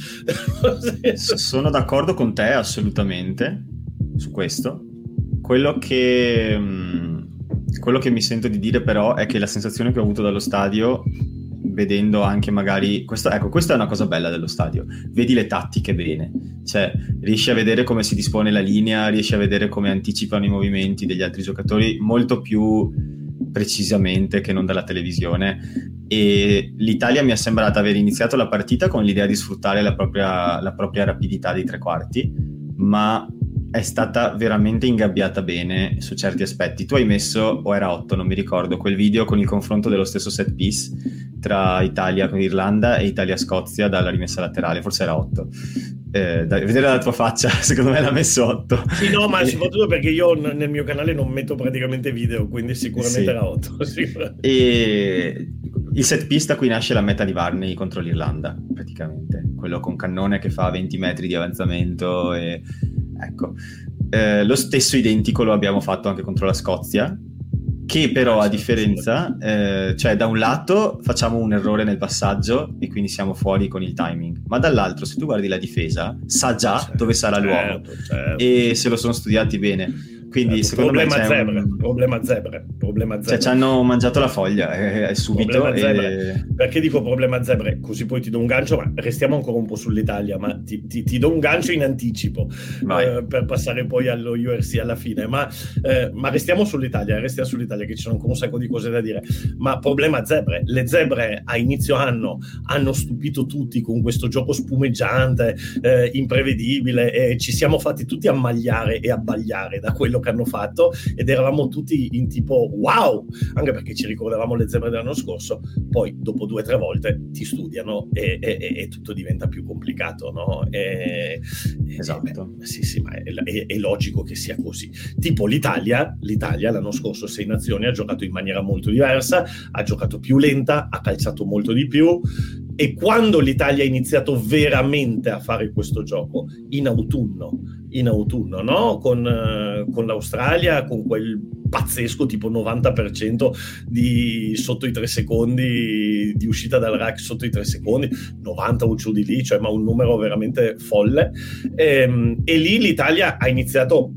Sono d'accordo con te assolutamente su questo. Quello che, mm, quello che mi sento di dire però è che la sensazione che ho avuto dallo stadio vedendo anche magari questo, ecco questa è una cosa bella dello stadio vedi le tattiche bene cioè riesci a vedere come si dispone la linea riesci a vedere come anticipano i movimenti degli altri giocatori molto più precisamente che non dalla televisione e l'Italia mi è sembrata aver iniziato la partita con l'idea di sfruttare la propria, la propria rapidità dei tre quarti, ma è stata veramente ingabbiata bene su certi aspetti. Tu hai messo, o era 8, non mi ricordo, quel video con il confronto dello stesso set piece tra Italia con Irlanda e Italia-Scozia dalla rimessa laterale, forse era 8 eh, vedere la tua faccia, secondo me l'ha messo 8. Sì, no, ma soprattutto perché io n- nel mio canale non metto praticamente video, quindi sicuramente sì. era 8. e il set pista qui nasce la meta di Varney contro l'Irlanda, praticamente. Quello con cannone che fa 20 metri di avanzamento e... Ecco. Eh, lo stesso identico lo abbiamo fatto anche contro la Scozia, che però a differenza, eh, cioè da un lato facciamo un errore nel passaggio e quindi siamo fuori con il timing, ma dall'altro se tu guardi la difesa sa già certo, dove sarà l'uomo certo, certo. e se lo sono studiati bene quindi certo, secondo problema me zebre, un... problema zebre, problema zebre. Cioè ci hanno mangiato la foglia eh, subito. E... Perché dico problema zebre? Così poi ti do un gancio, ma restiamo ancora un po' sull'Italia, ma ti, ti, ti do un gancio in anticipo eh, per passare poi allo URC alla fine. Ma, eh, ma restiamo sull'Italia, restiamo sull'Italia che ci sono ancora un sacco di cose da dire. Ma problema zebre, le zebre a inizio anno hanno stupito tutti con questo gioco spumeggiante, eh, imprevedibile e ci siamo fatti tutti ammagliare e abbagliare da quello quello che hanno fatto ed eravamo tutti in tipo wow, anche perché ci ricordavamo le zebre dell'anno scorso, poi dopo due o tre volte ti studiano e, e, e, tutto diventa più complicato, no? E, esatto. Beh, sì, sì, ma è, è, è, logico che sia così. Tipo l'Italia, l'Italia l'anno scorso Sei Nazioni ha giocato in maniera molto diversa, ha giocato più lenta, ha calciato molto di più, e quando l'Italia ha iniziato veramente a fare questo gioco? In autunno, in autunno, no? con, uh, con, l'Australia, con quel pazzesco tipo 90% di sotto i tre secondi di uscita dal rack sotto i tre secondi, 90 o giù di lì, cioè ma un numero veramente folle. E, ehm, e lì l'Italia ha iniziato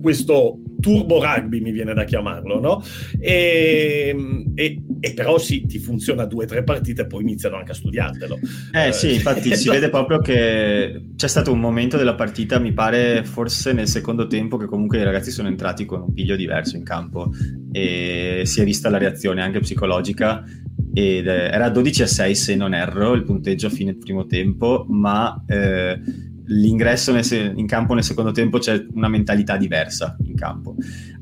questo turbo rugby mi viene da chiamarlo, no? E, e, e però sì, ti funziona due o tre partite e poi iniziano anche a studiartelo. Eh sì, infatti si vede proprio che c'è stato un momento della partita, mi pare forse nel secondo tempo, che comunque i ragazzi sono entrati con un piglio diverso in campo e si è vista la reazione anche psicologica ed era 12 a 6 se non erro il punteggio a fine primo tempo, ma... Eh, l'ingresso nel, in campo nel secondo tempo c'è una mentalità diversa in campo.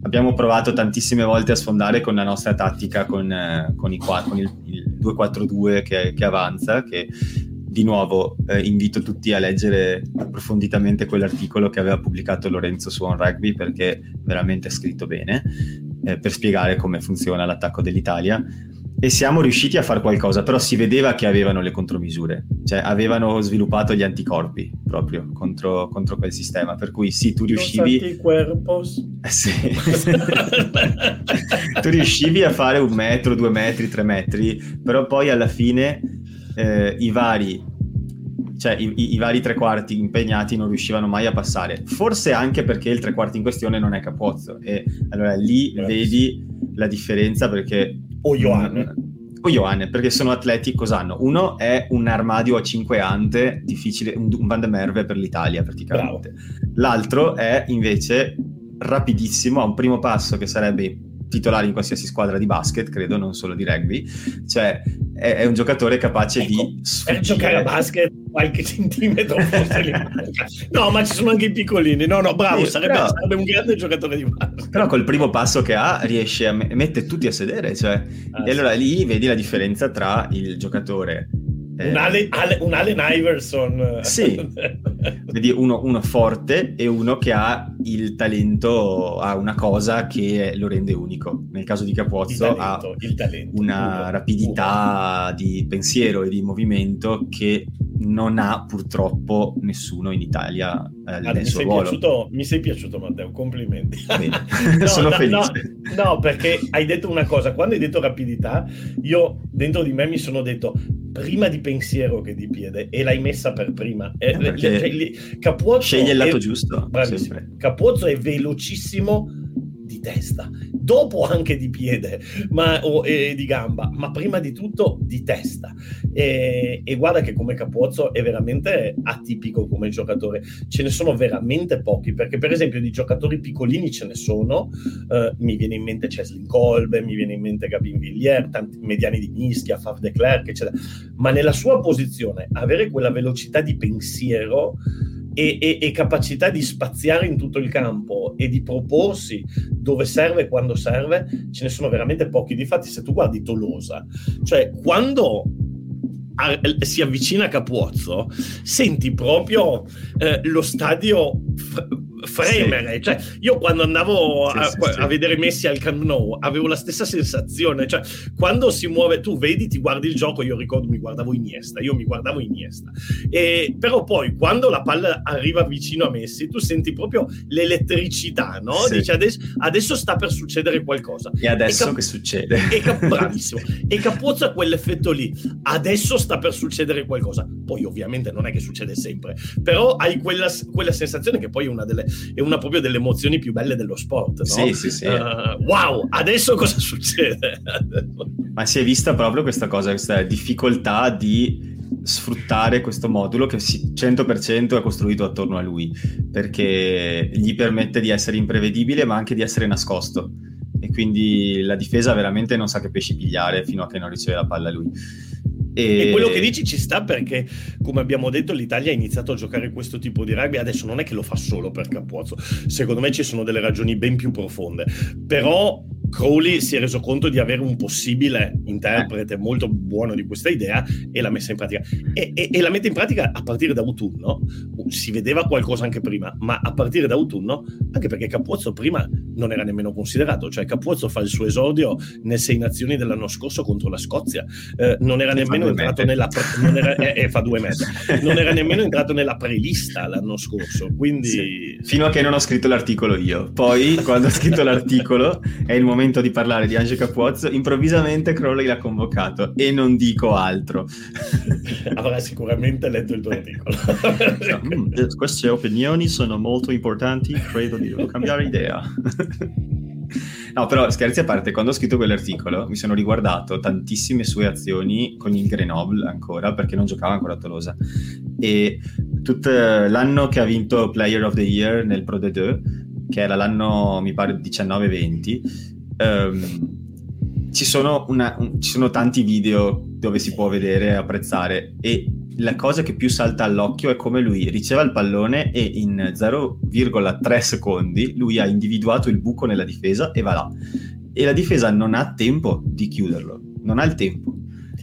Abbiamo provato tantissime volte a sfondare con la nostra tattica, con, eh, con, i, con il, il 2-4-2 che, che, avanza, che di nuovo eh, invito tutti a leggere approfonditamente quell'articolo che aveva pubblicato Lorenzo su On Rugby perché veramente è scritto bene eh, per spiegare come funziona l'attacco dell'Italia e siamo riusciti a fare qualcosa, però si vedeva che avevano le contromisure, cioè avevano sviluppato gli anticorpi proprio contro, contro quel sistema, per cui sì, tu riuscivi... Eh, sì. tu riuscivi a fare un metro, due metri, tre metri, però poi alla fine eh, i vari cioè i, i, vari tre quarti impegnati non riuscivano mai a passare. Forse anche perché il tre quarti in questione non è Capozzo. E allora lì yes. vedi la differenza perché o Johan. O Johan, perché sono atleti, cosa hanno? Uno è un armadio a 5 ante, difficile, un, un Van de Merve per l'Italia praticamente. Bravo. L'altro è invece rapidissimo, ha un primo passo che sarebbe titolare in qualsiasi squadra di basket, credo, non solo di rugby. Cioè, è, è un giocatore capace ecco, di sfuggire. Per giocare a basket qualche centimetro forse li manca. No, ma ci sono anche i piccolini. No, no, bravo, sì, sarebbe, però, sarebbe, un grande giocatore di basket. Però col primo passo che ha riesce a mettere tutti a sedere, cioè, ah, e allora lì vedi la differenza tra il giocatore un, Allen, un Allen Iverson. Sì, vedi uno, uno, forte e uno che ha il talento, ha una cosa che lo rende unico. Nel caso di Capozzo talento, ha talento, una uno, rapidità uno. di pensiero e di movimento che non ha purtroppo nessuno in Italia eh, mi sei Piaciuto, mi sei piaciuto Matteo, complimenti. no, Sono no, felice. No, no, perché hai detto una cosa, quando hai detto rapidità, io dentro di me mi sono detto prima di pensiero che di piede e l'hai messa per prima. Eh, eh, cioè, Capuozzo sceglie il lato è, giusto. Capuozzo è velocissimo di testa, dopo anche di piede ma, o e di gamba, ma prima di tutto di testa. E, e, guarda che come Capozzo è veramente atipico come giocatore, ce ne sono veramente pochi, perché per esempio di giocatori piccolini ce ne sono, uh, mi viene in mente Cheslin Kolbe, mi viene in mente Gabin Villiers, tanti mediani di Mischia, Faf de Klerk, eccetera, ma nella sua posizione avere quella velocità di pensiero e, e, e, capacità di spaziare in tutto il campo e di proporsi dove serve e quando serve, ce ne sono veramente pochi. Difatti, se tu guardi Tolosa, cioè quando si avvicina a Capuozzo, senti proprio eh, lo stadio fremere. Sì. Cioè, io quando andavo sì, a, sì, a, vedere Messi al Camp Nou avevo la stessa sensazione. Cioè, quando si muove, tu vedi, ti guardi il gioco. Io ricordo mi guardavo Iniesta, io mi guardavo Iniesta. E, però poi quando la palla arriva vicino a Messi, tu senti proprio l'elettricità, no? Dici adesso, adesso, sta per succedere qualcosa. E adesso e cap- che succede? E cap- bravissimo. e Capuzza quell'effetto lì. Adesso sta per succedere qualcosa. Poi ovviamente non è che succede sempre, però hai quella, quella sensazione che poi è una delle è una proprio delle emozioni più belle dello sport. No? Sì, sì, sì. Uh, wow, adesso cosa succede? Ma si è vista proprio questa cosa, questa difficoltà di sfruttare questo modulo che 100% è costruito attorno a lui, perché gli permette di essere imprevedibile ma anche di essere nascosto e quindi la difesa veramente non sa che pesci pigliare fino a che non riceve la palla lui. E... e... quello che dici ci sta perché, come abbiamo detto, l'Italia ha iniziato a giocare questo tipo di rugby. Adesso non è che lo fa solo per Capozzo, secondo me ci sono delle ragioni ben più profonde. Però Crowley si è reso conto di avere un possibile interprete molto buono di questa idea e l'ha messa in pratica. E, e, e, la mette in pratica a partire da autunno. Si vedeva qualcosa anche prima, ma a partire da autunno, anche perché Capuzzo prima non era nemmeno considerato. Cioè, Capuzzo fa il suo esordio nelle Sei Nazioni dell'anno scorso contro la Scozia. Eh, non era nemmeno entrato nella. Pre- non era, eh, eh, fa due metri. Non era nemmeno entrato nella prelista l'anno scorso. Quindi. Sì. Fino a che non ho scritto l'articolo io. Poi, quando ho scritto l'articolo, è il momento di parlare di Ange Capuozzo. Improvvisamente Crowley l'ha convocato e non dico altro. Avrà sicuramente letto il tuo articolo. mm, queste opinioni sono molto importanti. Credo di devo cambiare idea. No, però scherzi a parte, quando ho scritto quell'articolo mi sono riguardato tantissime sue azioni con il Grenoble ancora, perché non giocava ancora a Tolosa. E tutto l'anno che ha vinto Player of the Year nel Pro D2, che era l'anno, mi pare, 19-20, um, ci, sono una, un, ci sono tanti video dove si può vedere e apprezzare e la cosa che più salta all'occhio è come lui riceve il pallone e in 0,3 secondi lui ha individuato il buco nella difesa e va là. E la difesa non ha tempo di chiuderlo, non ha il tempo.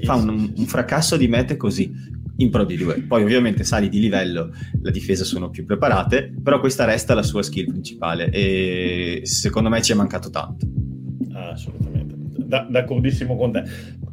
Fa un, un fracasso di mete così in Pro D2. Poi ovviamente sali di livello, la difesa sono più preparate, però questa resta la sua skill principale e secondo me ci è mancato tanto. Ah, assolutamente. Da, d'accordissimo con te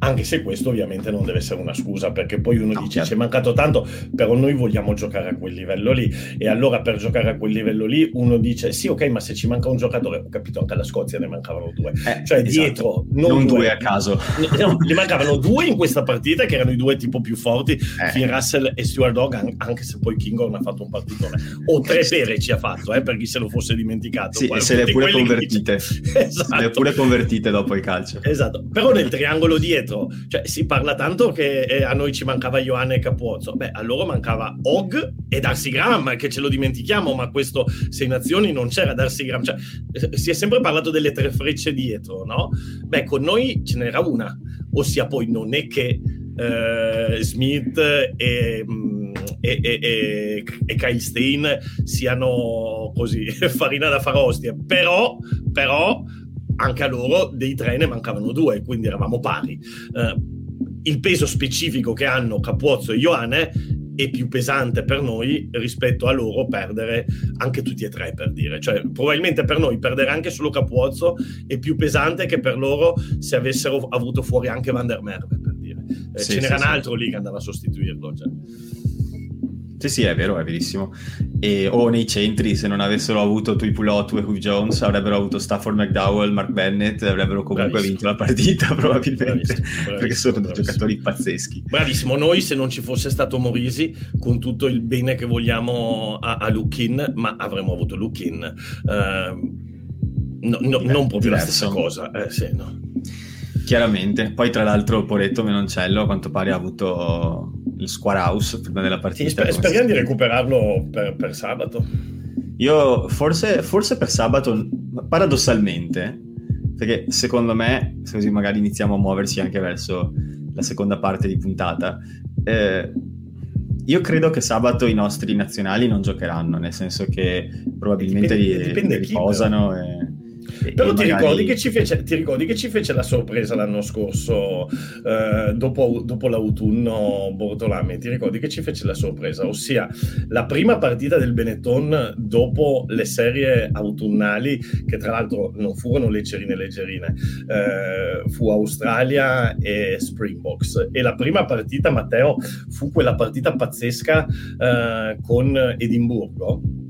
anche se questo ovviamente non deve essere una scusa, perché poi uno no, dice certo. ci è mancato tanto, però noi vogliamo giocare a quel livello lì. E allora per giocare a quel livello lì uno dice sì, ok, ma se ci manca un giocatore, ho capito anche alla Scozia ne mancavano due. Eh, cioè esatto. dietro, non, non due, due, a caso. No, ne mancavano due in questa partita, che erano i due tipo più forti, eh. Finn Russell e Stuart Dog, anche se poi Kinghorn ha fatto un partitone. O tre pere ci ha fatto, eh, per chi se lo fosse dimenticato. Sì, e se le pure convertite. Esatto. Se le pure convertite dopo il calcio. Esatto, però nel triangolo dietro. Cioè, si parla tanto che eh, a noi ci mancava Ioanna e Capozzo. Beh, a loro mancava Og e Darcy Graham, che ce lo dimentichiamo, ma questo Sei Nazioni non c'era Darcy Graham. Cioè, eh, si è sempre parlato delle tre frecce dietro, no? Beh, con noi ce n'era una. Ossia, poi non è che eh, Smith e... Mm, e, e, e, Kyle Stein siano così farina da far ostie però, però anche a loro dei tre ne mancavano due, quindi eravamo pari. Uh, il peso specifico che hanno Capuozzo e Ioane è più pesante per noi rispetto a loro perdere anche tutti e tre per dire cioè probabilmente per noi perdere anche solo Capuozzo è più pesante che per loro se avessero avuto fuori anche Van der Merwe per dire eh, sì, ce n'era sì, un altro lì che andava a sostituirlo cioè. Sì, sì, è vero, è verissimo. E, o nei centri, se non avessero avuto Tuipulotu e Hugh Jones, avrebbero avuto Stafford McDowell, Mark Bennett, avrebbero comunque Bravissimo. vinto la partita, probabilmente, Bravissimo. Bravissimo. perché sono dei giocatori pazzeschi. Bravissimo, noi se non ci fosse stato Morisi, con tutto il bene che vogliamo a, a Lukin, ma avremmo avuto Lukin. Uh, no, no, non proprio diverso. la stessa cosa, eh, sì, no. Chiaramente, poi tra l'altro Poretto Menoncello a quanto pare ha avuto il Square House prima della partita. Sì, sper- speriamo di recuperarlo per, per sabato. Io forse, forse, per sabato, paradossalmente, perché secondo me, se così magari iniziamo a muoversi anche verso la seconda parte di puntata, eh, io credo che sabato i nostri nazionali non giocheranno, nel senso che probabilmente dipende, dipende riposano. e... Però ti, magari... ricordi fece, ti, ricordi che ci fece, la sorpresa l'anno scorso, eh, dopo, dopo, l'autunno Bortolami? Ti ricordi che ci fece la sorpresa? Ossia, la prima partita del Benetton dopo le serie autunnali, che tra l'altro non furono leggerine leggerine, eh, fu Australia e Springboks. E la prima partita, Matteo, fu quella partita pazzesca eh, con Edimburgo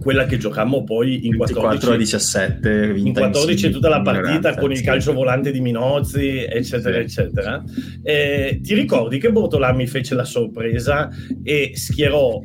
quella che giocammo poi in 14 a 17 in 14 tutta la partita con il calcio volante di Minozzi eccetera sì, eccetera. Eh, ti ricordi che Bortolami fece la sorpresa e schierò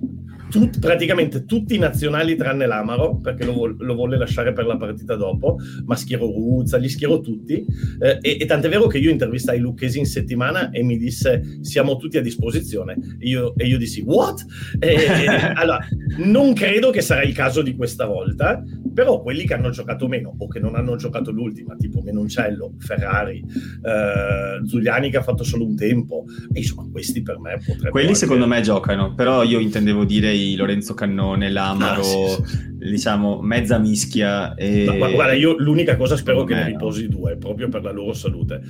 tut, praticamente tutti i nazionali tranne l'Amaro, perché lo, lo, volle lasciare per la partita dopo, ma schierò Ruzza, li schierò tutti. Eh, e, e tant'è vero che io intervistai Lucchesi in settimana e mi disse siamo tutti a disposizione. E io, e io dissi what? E, allora, non credo che sarà il caso di questa volta, però quelli che hanno giocato meno o che non hanno giocato l'ultima, tipo Menoncello, Ferrari, eh, Giuliani che ha fatto solo un tempo, e insomma questi per me potrebbero... Quelli anche... secondo me giocano, però io intendevo dire Lorenzo Cannone, Lamaro, ah, sì, sì. diciamo, mezza mischia. E... Ma, guarda, io l'unica cosa spero che ne riposi due, proprio per la loro salute.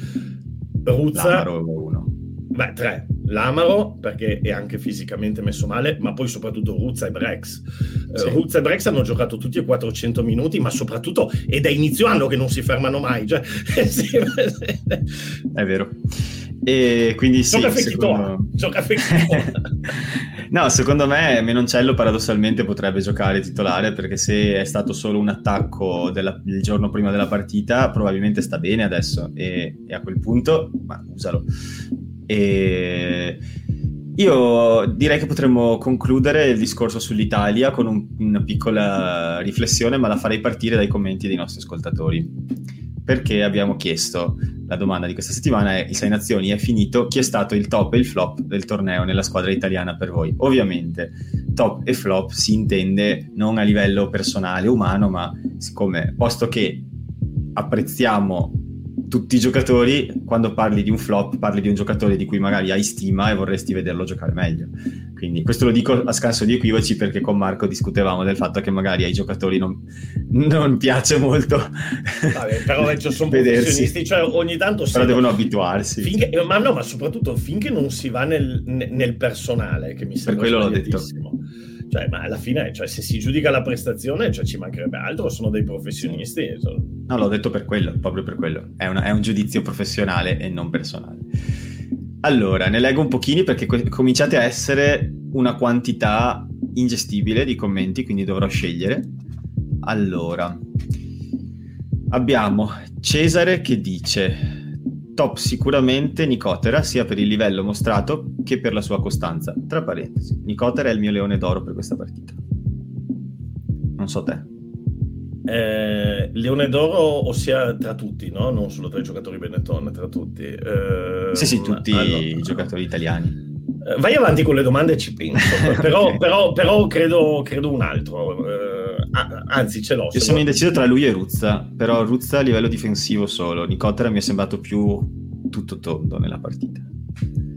Ruzza... L'Amaro uno. Beh, tre. L'Amaro, perché è anche fisicamente messo male, ma poi soprattutto Ruzza e Brex. Eh, sì. Ruzza e Brex hanno giocato tutti e 400 minuti, ma soprattutto è da inizio anno che non si fermano mai. Cioè, sì, è vero. E quindi sì, gioca secondo... gioca No, secondo me Menoncello paradossalmente potrebbe giocare titolare perché se è stato solo un attacco della, il giorno prima della partita probabilmente sta bene adesso e, e a quel punto ma, usalo. E io direi che potremmo concludere il discorso sull'Italia con un, una piccola riflessione ma la farei partire dai commenti dei nostri ascoltatori perché abbiamo chiesto la domanda di questa settimana è il Sei Nazioni è finito, chi è stato il top e il flop del torneo nella squadra italiana per voi? Ovviamente top e flop si intende non a livello personale, umano, ma siccome posto che apprezziamo tutti i giocatori, quando parli di un flop, parli di un giocatore di cui magari hai stima e vorresti vederlo giocare meglio. Quindi questo lo dico a scanso di equivoci perché con Marco discutevamo del fatto che magari ai giocatori non, non piace molto. Vabbè, però sono professionisti, cioè ogni tanto... Però devono abituarsi. Finché, ma no, ma soprattutto finché non si va nel, nel personale, che mi sembra per quello l'ho detto. Cioè, ma alla fine, cioè, se si giudica la prestazione, cioè, ci mancherebbe altro, sono dei professionisti. Sono... No, l'ho detto per quello, proprio per quello. È, una, è, un giudizio professionale e non personale. Allora, ne leggo un pochino perché co- cominciate a essere una quantità ingestibile di commenti, quindi dovrò scegliere. Allora, abbiamo Cesare che dice top sicuramente Nicotera, sia per il livello mostrato che per la sua costanza. Tra parentesi, Nicotera è il mio leone d'oro per questa partita. Non so te. Eh, leone d'oro, ossia tra tutti, no? Non solo tra i giocatori Benetton, tra tutti. Eh, sì, sì, tutti allora, i giocatori italiani. Eh, vai avanti con le domande e ci penso, però, okay. però, però credo, credo, un altro. Eh, anzi, ce l'ho. Io sono indeciso tra lui e Ruzza, però Ruzza a livello difensivo solo. Nicotera mi è sembrato più tutto tondo nella partita.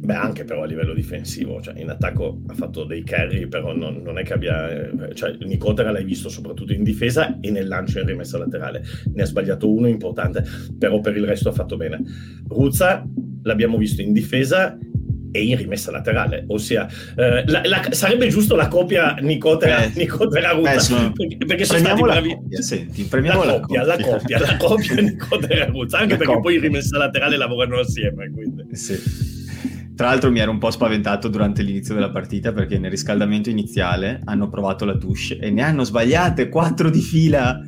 Beh, anche però a livello difensivo, cioè in attacco ha fatto dei carry, però non, non è che abbia... Cioè, Nicotera l'hai visto soprattutto in difesa e nel lancio in rimessa laterale. Ne ha sbagliato uno importante, però per il resto ha fatto bene. Ruzza l'abbiamo visto in difesa e in rimessa laterale, ossia eh, la, la, sarebbe giusto la coppia Nicotera, eh, Nicotera Ruta, eh, sono, perché, perché sono stati bravi. Coppia, senti, la, coppia, la coppia, la coppia Nicotera Ruta, anche perché coppia. poi in rimessa laterale lavorano assieme. Quindi. Sì. Tra l'altro mi ero un po' spaventato durante l'inizio della partita perché nel riscaldamento iniziale hanno provato la touche e ne hanno sbagliate quattro di fila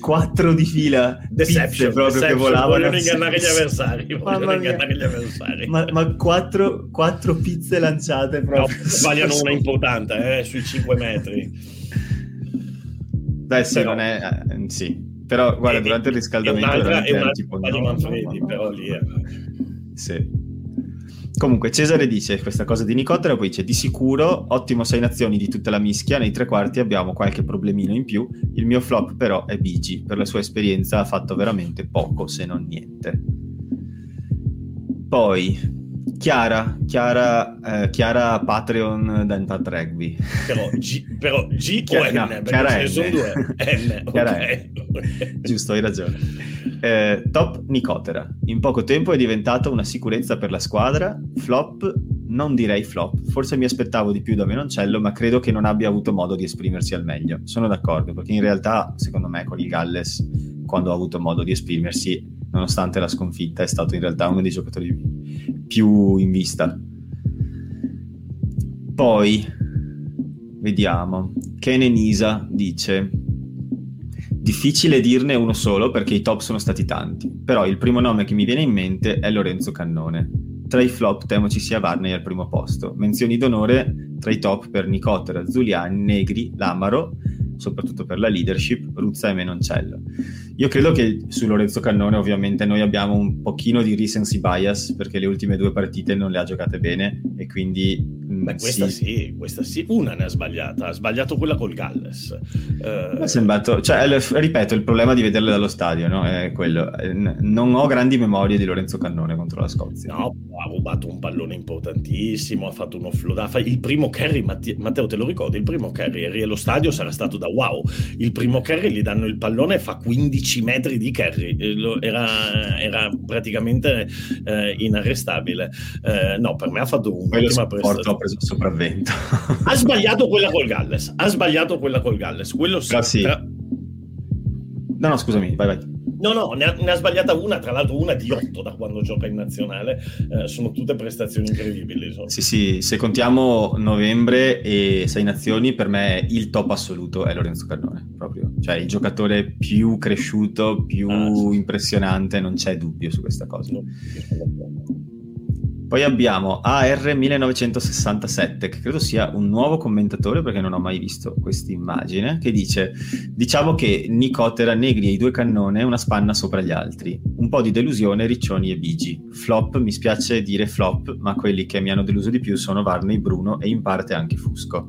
quattro di fila deception proprio deception. che volavano. vogliono ingannare gli avversari vogliono ingannare gli avversari. Ma, ma quattro, quattro, pizze lanciate proprio. No, sbagliano una importante eh, sui 5 metri. Beh sì però, non è eh, sì. Però guarda e, durante il riscaldamento è un'altra, è un'altra di Manfredi no, no, però lì è... sì Comunque Cesare dice questa cosa di Nicotera, poi dice di sicuro ottimo 6 nazioni di tutta la mischia, nei tre quarti abbiamo qualche problemino in più, il mio flop però è Bigi, per la sua esperienza ha fatto veramente poco se non niente. Poi Chiara, Chiara, eh, Chiara Patreon Impact Rugby. Però G, però G Chiara, o N? No, Chiara N. sono due. N, okay. N. Giusto, hai ragione. Eh, top Nicotera. In poco tempo è diventata una sicurezza per la squadra. Flop, non direi flop. Forse mi aspettavo di più da Menoncello, ma credo che non abbia avuto modo di esprimersi al meglio. Sono d'accordo, perché in realtà, secondo me, con il Galles, quando ha avuto modo di esprimersi, nonostante la sconfitta, è stato in realtà uno dei giocatori più in vista. Poi, vediamo. Ken Nisa dice Difficile dirne uno solo perché i top sono stati tanti, però il primo nome che mi viene in mente è Lorenzo Cannone. Tra i flop temo ci sia Varney al primo posto. Menzioni d'onore tra i top per Nicotera, Zuliani, Negri, Lamaro, soprattutto per la leadership, Ruzza e Menoncello. Io credo che su Lorenzo Cannone ovviamente noi abbiamo un pochino di recency bias perché le ultime due partite non le ha giocate bene e quindi Beh, questa sì. sì. questa sì, una ne ha sbagliata, ha sbagliato quella col Galles. Uh... è sembrato, cioè, ripeto, il problema di vederle dallo stadio no? è quello. Non ho grandi memorie di Lorenzo Cannone contro la Scozia. No, ha rubato un pallone importantissimo, ha fatto uno flodafa. Il primo carry, Matteo, te lo ricordi? Il primo carry, eri allo stadio, sarà stato da wow. Il primo carry gli danno il pallone e fa 15 metri di carry. Era, era praticamente eh, inarrestabile. Eh, no, per me ha fatto un'ottima prestazione. Sopravvento. ha sbagliato quella col Galles. Ha sbagliato quella col Galles. Quello sì. sì. Tra... No, no, scusami, vai, vai. No, no, ne ha, ne ha, sbagliata una, tra l'altro una di otto da quando gioca in nazionale. Eh, sono tutte prestazioni incredibili. Sono. Sì, sì, se contiamo novembre e sei nazioni, per me il top assoluto è Lorenzo Cannone, proprio. Cioè il giocatore più cresciuto, più ah, sì. impressionante, non c'è dubbio su questa cosa. No, poi abbiamo AR1967, che credo sia un nuovo commentatore perché non ho mai visto questa immagine, che dice: Diciamo che Nicotera negri e i due cannone una spanna sopra gli altri. Un po' di delusione, Riccioni e Bigi. Flop, mi spiace dire flop, ma quelli che mi hanno deluso di più sono Varney, Bruno e in parte anche Fusco.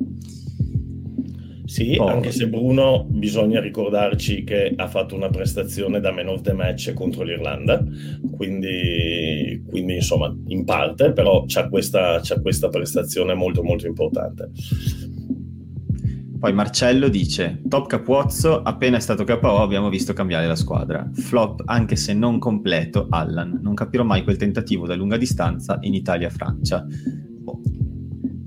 Sì, oh. anche se Bruno bisogna ricordarci che ha fatto una prestazione da man of the match contro l'Irlanda, quindi, quindi insomma in parte, però c'ha questa, questa prestazione molto molto importante. Poi Marcello dice: Top Capuozzo, appena è stato KO abbiamo visto cambiare la squadra. Flop, anche se non completo, Allan. Non capirò mai quel tentativo da lunga distanza in Italia-Francia.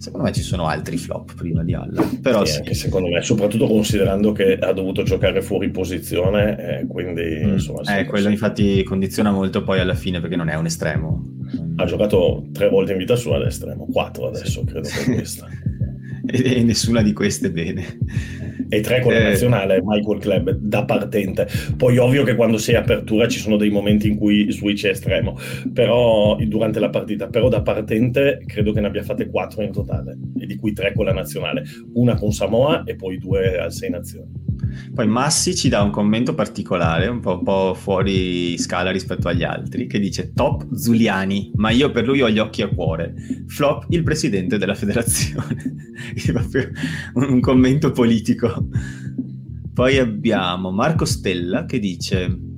Secondo me ci sono altri flop prima di Alla. Però sì, sì. Anche secondo me, soprattutto considerando che ha dovuto giocare fuori posizione, eh, quindi mm. insomma. Eh, quello sì. infatti condiziona molto poi alla fine perché non è un estremo. Ha giocato tre volte in vita sua ad estremo, quattro adesso credo per questa. e, e nessuna di queste bene e tre con la eh. nazionale, Michael Club da partente. Poi ovvio che quando sei apertura ci sono dei momenti in cui switch è estremo, però durante la partita, però da partente credo che ne abbia fatte quattro in totale, e di cui tre con la nazionale, una con Samoa e poi due al Sei Nazioni. Poi Massi ci dà un commento particolare, un po', un po', fuori scala rispetto agli altri, che dice top Zuliani, ma io per lui ho gli occhi a cuore. Flop il presidente della federazione. un, un commento politico. Poi abbiamo Marco Stella che dice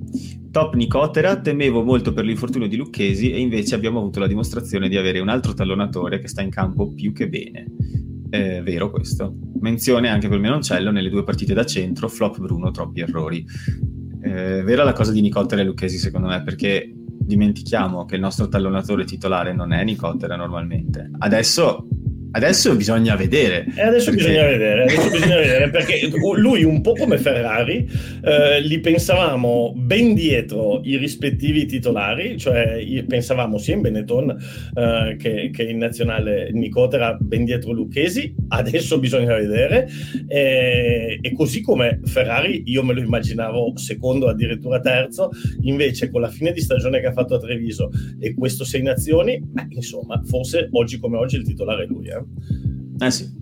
Top Nicotera, temevo molto per l'infortunio di Lucchesi e invece abbiamo avuto la dimostrazione di avere un altro tallonatore che sta in campo più che bene. È vero questo. Menzione anche per Menoncello nelle due partite da centro, flop Bruno, troppi errori. È vera la cosa di Nicotera e Lucchesi secondo me perché dimentichiamo che il nostro tallonatore titolare non è Nicotera normalmente. Adesso Adesso bisogna vedere. E adesso perché... bisogna vedere, adesso bisogna vedere perché lui un po' come Ferrari eh, li pensavamo ben dietro i rispettivi titolari, cioè pensavamo sia in Benetton eh, che, che, in nazionale Nicotera ben dietro Lucchesi, adesso bisogna vedere e, e così come Ferrari io me lo immaginavo secondo addirittura terzo, invece con la fine di stagione che ha fatto a Treviso e questo sei nazioni, beh, insomma forse oggi come oggi il titolare è lui. Eh? Eh sì.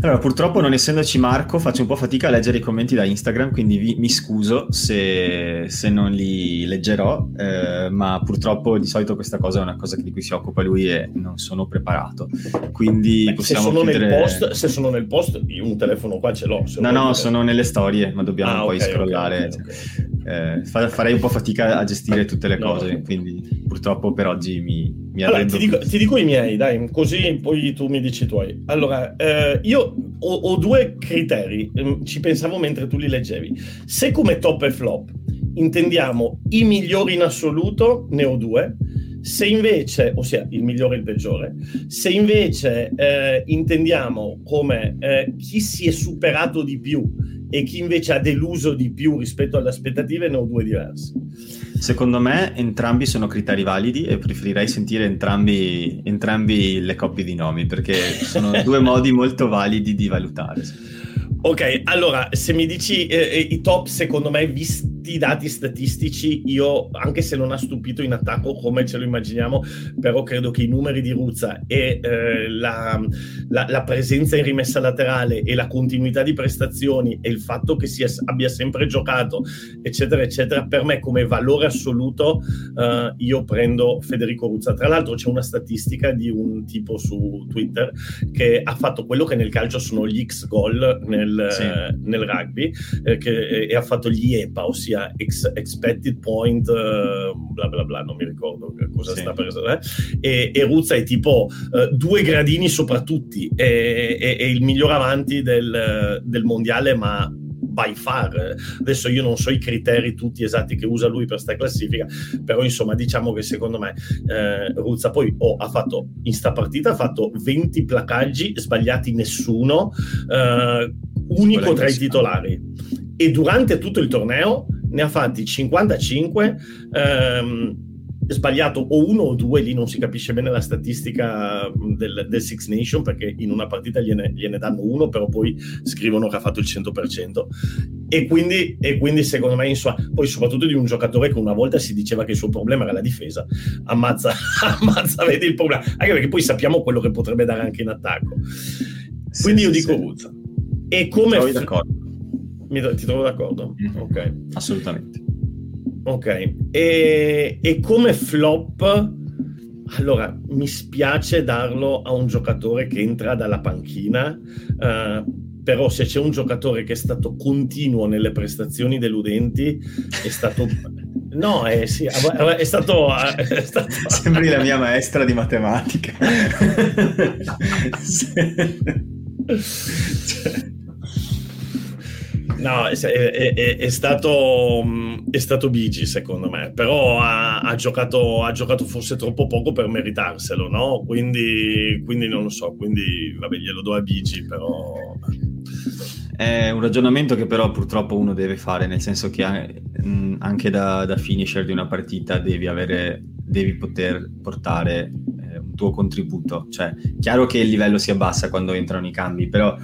Allora, purtroppo non essendoci Marco, faccio un po' fatica a leggere i commenti da Instagram, quindi vi, mi scuso se, se, non li leggerò, eh, ma purtroppo di solito questa cosa è una cosa di cui si occupa lui e non sono preparato. Quindi Beh, possiamo se sono, chiudere... nel post, se sono nel post, io un telefono qua ce l'ho. no, no, sono nelle storie, ma dobbiamo ah, poi okay, scrollare. Okay, okay, eh, farei un po' fatica a gestire tutte le cose, no, quindi purtroppo per oggi mi, mi allora, ti dico, ti dico, i miei, dai, così poi tu mi dici i tuoi. Allora, eh, io ho, ho, due criteri, mm, ci pensavo mentre tu li leggevi. Se come top e flop intendiamo i migliori in assoluto, ne ho due. Se invece, ossia il migliore e il peggiore, se invece eh, intendiamo come eh, chi si è superato di più e chi invece ha deluso di più rispetto alle aspettative, ne ho due diversi. Secondo me entrambi sono criteri validi e preferirei sentire entrambi, entrambi le coppie di nomi perché sono due modi molto validi di valutare. Ok, allora se mi dici eh, eh, i top secondo me visti tutti i dati statistici, io, anche se non ha stupito in attacco come ce lo immaginiamo, però credo che i numeri di Ruzza e eh, la, la, la, presenza in rimessa laterale e la continuità di prestazioni e il fatto che sia, abbia sempre giocato, eccetera, eccetera, per me come valore assoluto eh, io prendo Federico Ruzza. Tra l'altro c'è una statistica di un tipo su Twitter che ha fatto quello che nel calcio sono gli X gol nel, sì. eh, nel rugby eh, che, e ha fatto gli EPA, ossia ex, expected point, uh, bla bla bla, non mi ricordo cosa sì. sta per eh? e, e Ruzza è tipo uh, due gradini sopra tutti, è, è, è il miglior avanti del, del mondiale, ma by far. Adesso io non so i criteri tutti esatti che usa lui per questa classifica, però insomma diciamo che secondo me eh, Ruzza poi oh, ha fatto in sta partita ha fatto 20 placaggi, sbagliati nessuno, eh, unico tra i titolari. E durante tutto il torneo ne ha fatti 55. Ehm, sbagliato o uno o due, lì non si capisce bene la statistica del, del Six Nation perché in una partita gliene, gliene, danno uno, però poi scrivono che ha fatto il 100%. E quindi, e quindi secondo me, insomma, poi soprattutto di un giocatore che una volta si diceva che il suo problema era la difesa, ammazza, ammazza, vedi il problema, anche perché poi sappiamo quello che potrebbe dare anche in attacco. Quindi sì, io dico Woods. E come... Ti d'accordo. Mi, ti trovo d'accordo? Mm-hmm. Ok. Assolutamente. Ok, e, e, come flop, allora mi spiace darlo a un giocatore che entra dalla panchina, uh, però se c'è un giocatore che è stato continuo nelle prestazioni deludenti, è stato... No, eh, sì, è stato, è stato... Sembri la mia maestra di matematica. cioè... No, è, è, è, stato, mm, è stato Bigi secondo me, però ha, ha, giocato, ha, giocato, forse troppo poco per meritarselo, no? Quindi, quindi non lo so, quindi vabbè glielo do a Bigi, però... È un ragionamento che però purtroppo uno deve fare, nel senso che mm, anche da, da finisher di una partita devi, avere, devi poter portare eh, un tuo contributo. Cioè, chiaro che il livello si abbassa quando entrano i cambi, però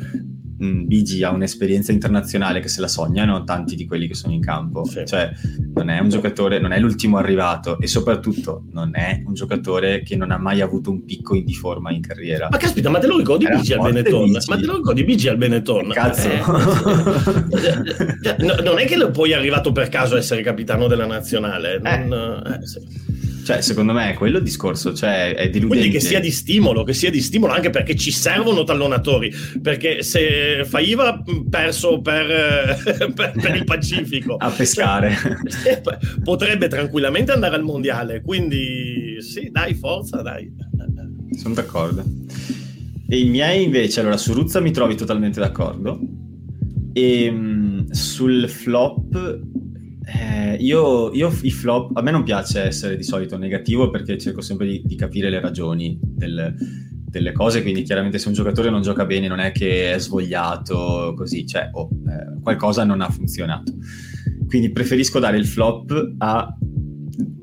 BG ha un'esperienza internazionale che se la sognano tanti di quelli che sono in campo. Sì. Cioè, non è un giocatore, non è l'ultimo arrivato e soprattutto non è un giocatore che non ha mai avuto un picco di forma in carriera. Ma caspita, ma te lo ricordi BG al Benetton? BG. Ma te lo ricordi BG al Benetton? Cazzo. Eh. no, non è che poi è arrivato per caso a essere capitano della nazionale. Non, eh. Eh, sì. Cioè, secondo me è quello il discorso, cioè è deludente. Quindi che sia di stimolo, che sia di stimolo anche perché ci servono tallonatori, perché se Faiva perso per, per, per il Pacifico a pescare cioè, potrebbe tranquillamente andare al mondiale, quindi sì, dai, forza, dai. Sono d'accordo. E i miei invece, allora su Ruzza mi trovi totalmente d'accordo. E um, sul flop eh, io, io, i flop, a me non piace essere di solito negativo perché cerco sempre di, di capire le ragioni del, delle cose, quindi chiaramente se un giocatore non gioca bene non è che è svogliato così, cioè oh, eh, qualcosa non ha funzionato. Quindi preferisco dare il flop a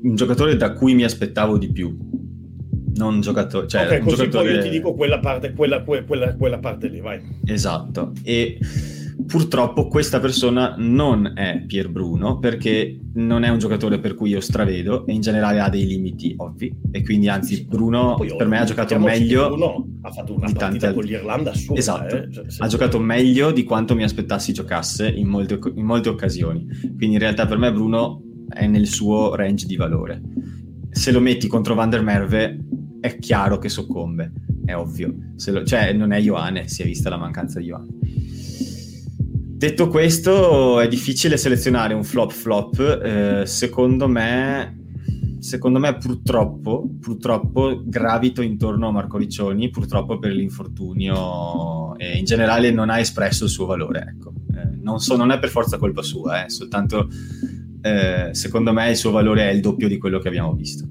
un giocatore da cui mi aspettavo di più. Non un giocatore, cioè okay, un così giocatore... poi io ti dico quella parte, quella, quella, quella parte lì, vai. Esatto. E Purtroppo questa persona non è Pier Bruno perché non è un giocatore per cui io stravedo e in generale ha dei limiti ovvi. E quindi anzi Bruno Poi, per me ha giocato meglio Bruno ha fatto una partita tante... con l'Irlanda assurda esatto. eh? cioè, ha giocato meglio di quanto mi aspettassi giocasse in molte, in molte occasioni. Quindi in realtà per me Bruno è nel suo range di valore. Se lo metti contro Van der Merve è chiaro che soccombe. È ovvio. Lo... cioè non è Ioane si è vista la mancanza di Ioane Detto questo, è difficile selezionare un flop flop. Eh, secondo me, secondo me purtroppo, purtroppo gravito intorno a Marco Riccioni, purtroppo per l'infortunio e in generale non ha espresso il suo valore. Ecco. Eh, non, so, non, è per forza colpa sua, eh, soltanto eh, secondo me il suo valore è il doppio di quello che abbiamo visto.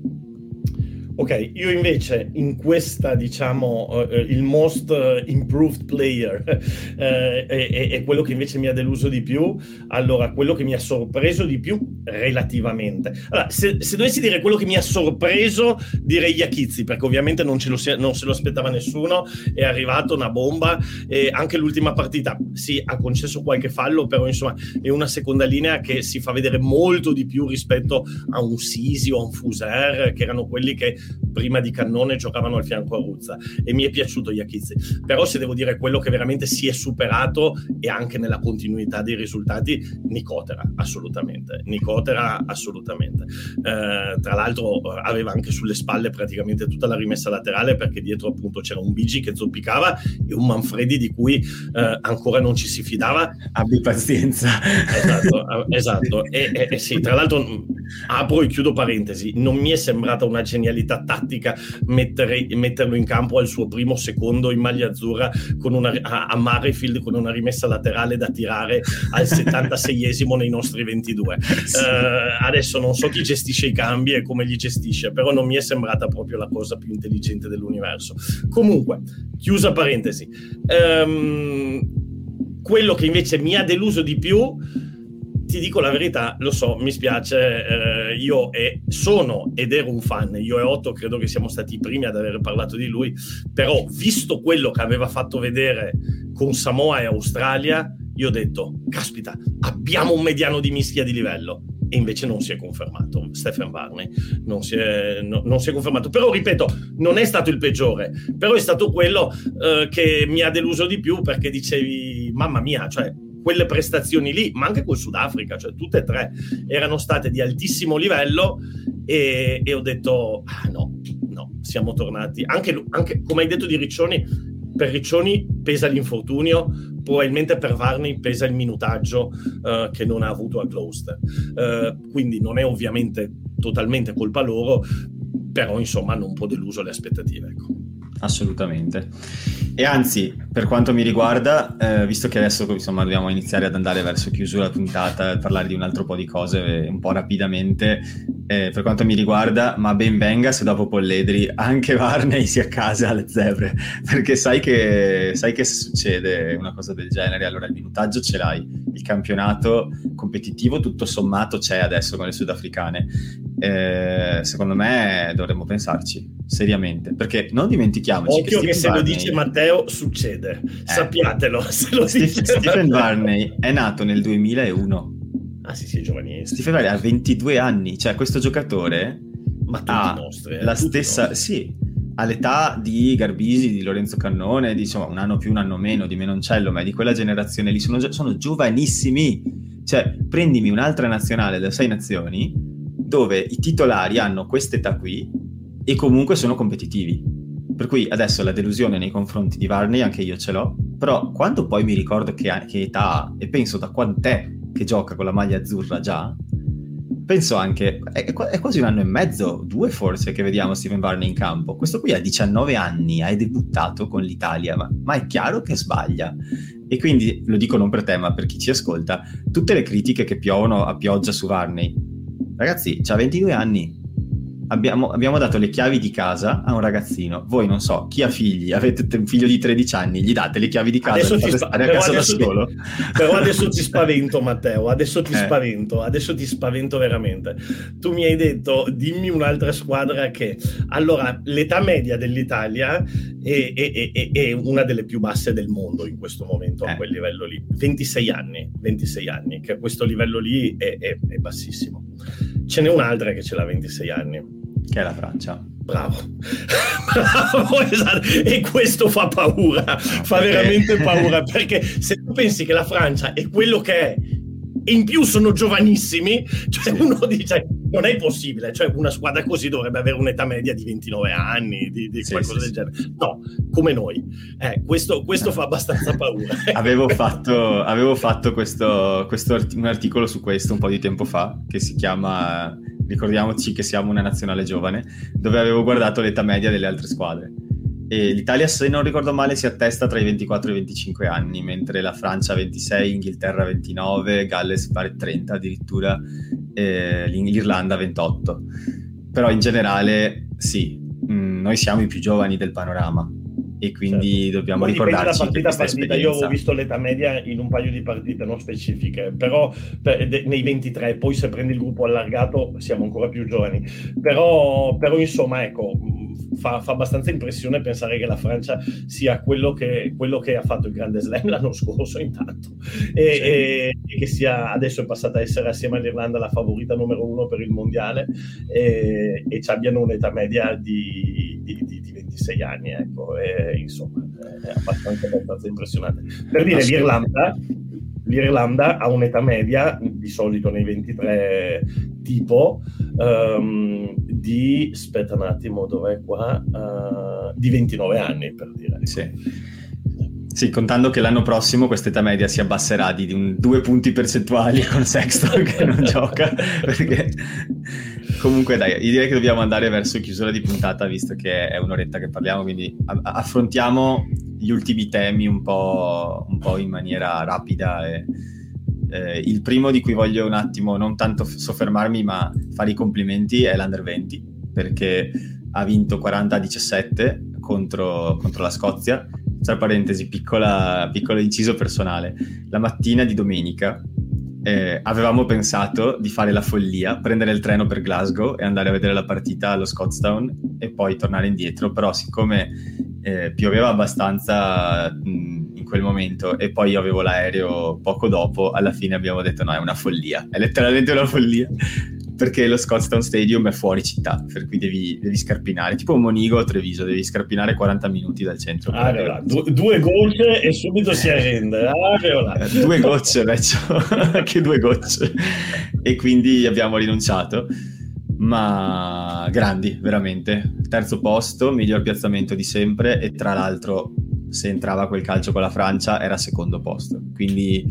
Ok, io invece in questa, diciamo, uh, il most improved player uh, è, è, quello che invece mi ha deluso di più. Allora, quello che mi ha sorpreso di più relativamente. Allora, se, se dovessi dire quello che mi ha sorpreso, direi Iachizzi, perché ovviamente non, lo, non, se lo aspettava nessuno, è arrivato una bomba e anche l'ultima partita, sì, ha concesso qualche fallo, però insomma è una seconda linea che si fa vedere molto di più rispetto a un Sisi o a un Fuser, che erano quelli che prima di Cannone giocavano al fianco a Ruzza e mi è piaciuto Iachizzi però se devo dire quello che veramente si è superato e anche nella continuità dei risultati Nicotera assolutamente. Nicotera assolutamente. Eh, tra l'altro eh, aveva anche sulle spalle praticamente tutta la rimessa laterale perché dietro appunto c'era un Bigi che zoppicava e un Manfredi di cui eh, ancora non ci si fidava. Abbi pazienza. Esatto, esatto. E, e, e sì tra l'altro apro e chiudo parentesi. Non mi è sembrata una genialità tattica tattica mettere, metterlo in campo al suo primo secondo in maglia azzurra con una, a, a Marefield con una rimessa laterale da tirare al 76esimo nei nostri 22. Sì. Uh, adesso non so chi gestisce i cambi e come li gestisce, però non mi è sembrata proprio la cosa più intelligente dell'universo. Comunque, chiusa parentesi. Um, quello che invece mi ha deluso di più ti dico la verità, lo so, mi spiace, eh, io e, sono ed ero un fan, io e Otto credo che siamo stati i primi ad aver parlato di lui, però visto quello che aveva fatto vedere con Samoa e Australia, io ho detto, caspita, abbiamo un mediano di mischia di livello. E invece non si è confermato, Stephen Varney non si è, no, non si è confermato. Però ripeto, non è stato il peggiore, però è stato quello eh, che mi ha deluso di più perché dicevi, mamma mia, cioè quelle prestazioni lì, ma anche col Sudafrica, cioè tutte e tre erano state di altissimo livello e, e ho detto, ah no, no, siamo tornati. Anche, anche, come hai detto di Riccioni, per Riccioni pesa l'infortunio, probabilmente per Varney pesa il minutaggio uh, che non ha avuto a Closed. Uh, quindi non è ovviamente totalmente colpa loro, però insomma hanno un po' deluso le aspettative. Ecco. Assolutamente. E anzi, per quanto mi riguarda, eh, visto che adesso insomma, dobbiamo iniziare ad andare verso chiusura puntata, parlare di un altro po' di cose eh, un po' rapidamente, eh, per quanto mi riguarda, ma ben venga se dopo Polledri anche Varney sia a casa alle zebre, perché sai che, sai che se succede una cosa del genere, allora il minutaggio ce l'hai, il campionato competitivo tutto sommato c'è adesso con le sudafricane. Eh, secondo me dovremmo pensarci seriamente, perché non dimentichiamoci Occhio che, che se Varney... lo dice Matteo succede, eh. sappiatelo. Se lo Steve, dice Stephen Varney è nato nel 2001. Ah sì, sì, giovanissimo. Stephen Varney ha 22 anni, cioè questo giocatore Ma ha nostri, eh, la stessa, nostri. sì, all'età di Garbisi, di Lorenzo Cannone, di, insomma un anno più, un anno meno, di Menoncello, ma è di quella generazione lì, sono, sono giovanissimi. Cioè, prendimi un'altra nazionale da sei nazioni dove i titolari hanno quest'età qui e comunque sono competitivi. Per cui adesso la delusione nei confronti di Varney anche io ce l'ho, però quando poi mi ricordo che, che età ha e penso da quant'è che gioca con la maglia azzurra già, penso anche, è, è, quasi un anno e mezzo, due forse, che vediamo Steven Varney in campo. Questo qui ha 19 anni, ha debuttato con l'Italia, ma, ma, è chiaro che sbaglia. E quindi, lo dico non per te, ma per chi ci ascolta, tutte le critiche che piovono a pioggia su Varney, ragazzi, ha 22 anni, abbiamo, abbiamo, dato le chiavi di casa a un ragazzino. Voi non so, chi ha figli, avete un figlio di 13 anni, gli date le chiavi di casa, adesso ti spa- a casa da solo. Ti, però adesso ti spavento, Matteo. Adesso ti eh. spavento, adesso ti spavento veramente. Tu mi hai detto, dimmi un'altra squadra che allora l'età media dell'Italia è, è, è, è una delle più basse del mondo in questo momento eh. a quel livello lì. 26 anni, 26 anni, che a questo livello lì è, bassissimo. Ce n'è un'altra che ce l'ha 26 anni che è la Francia. Bravo, bravo, esatto. E questo fa paura, fa veramente paura perché se tu pensi che la Francia è quello che è e in più sono giovanissimi, cioè uno dice non è possibile, cioè una squadra così dovrebbe avere un'età media di 29 anni, di, di sì, qualcosa sì, del sì. genere. No, come noi. Eh, questo, questo no. fa abbastanza paura. avevo fatto, avevo fatto questo, questo, un articolo su questo un po' di tempo fa, che si chiama ricordiamoci che siamo una nazionale giovane, dove avevo guardato l'età media delle altre squadre. E l'Italia, se non ricordo male, si attesta tra i 24 e i 25 anni, mentre la Francia 26, Inghilterra 29, Galles pare 30 addirittura, eh, l'Irlanda 28. Però in generale, sì, noi siamo i più giovani del panorama e quindi certo. dobbiamo Poi ricordarci da partita a partita. Io ho visto l'età media in un paio di partite non specifiche, però per, de, nei 23, poi se prendi il gruppo allargato siamo ancora più giovani. Però, però insomma, ecco, fa, fa, abbastanza impressione pensare che la Francia sia quello che, quello che ha fatto il Grande Slam l'anno scorso intanto e, sì. e, e, che sia adesso è passata a essere assieme all'Irlanda la favorita numero uno per il mondiale e, e ci abbiano un'età media di, di, di, di 26 anni ecco e, insomma è abbastanza, abbastanza impressionante per dire l'Irlanda l'Irlanda ha un'età media, di solito nei 23 tipo, um, di, aspetta un attimo, dov'è qua? Uh, di 29 anni, per dire. Sì. Sì, contando che l'anno prossimo questa età media si abbasserà di, di un, due punti percentuali con Sexton che non gioca, perché comunque dai, io direi che dobbiamo andare verso chiusura di puntata visto che è un'oretta che parliamo, quindi affrontiamo gli ultimi temi un po', un po in maniera rapida. E, eh, il primo di cui voglio un attimo non tanto soffermarmi, ma fare i complimenti è l'Under 20, perché ha vinto 40-17 contro, contro la Scozia. Tra parentesi, piccola, piccolo inciso personale. La mattina di domenica eh, avevamo pensato di fare la follia, prendere il treno per Glasgow e andare a vedere la partita allo Scottstown e poi tornare indietro, però siccome eh, pioveva abbastanza mh, in quel momento e poi io avevo l'aereo poco dopo, alla fine abbiamo detto no, è una follia, è letteralmente una follia perché lo Scottstown Stadium è fuori città, per cui devi, devi scarpinare, tipo Monigo a Treviso, devi scarpinare 40 minuti dal centro. Ah, allora, du- due gocce e subito si arrende. Ah, eh, due gocce, vecchio, anche due gocce. E quindi abbiamo rinunciato ma grandi, veramente. Terzo posto, miglior piazzamento di sempre e tra l'altro se entrava quel calcio con la Francia era secondo posto. Quindi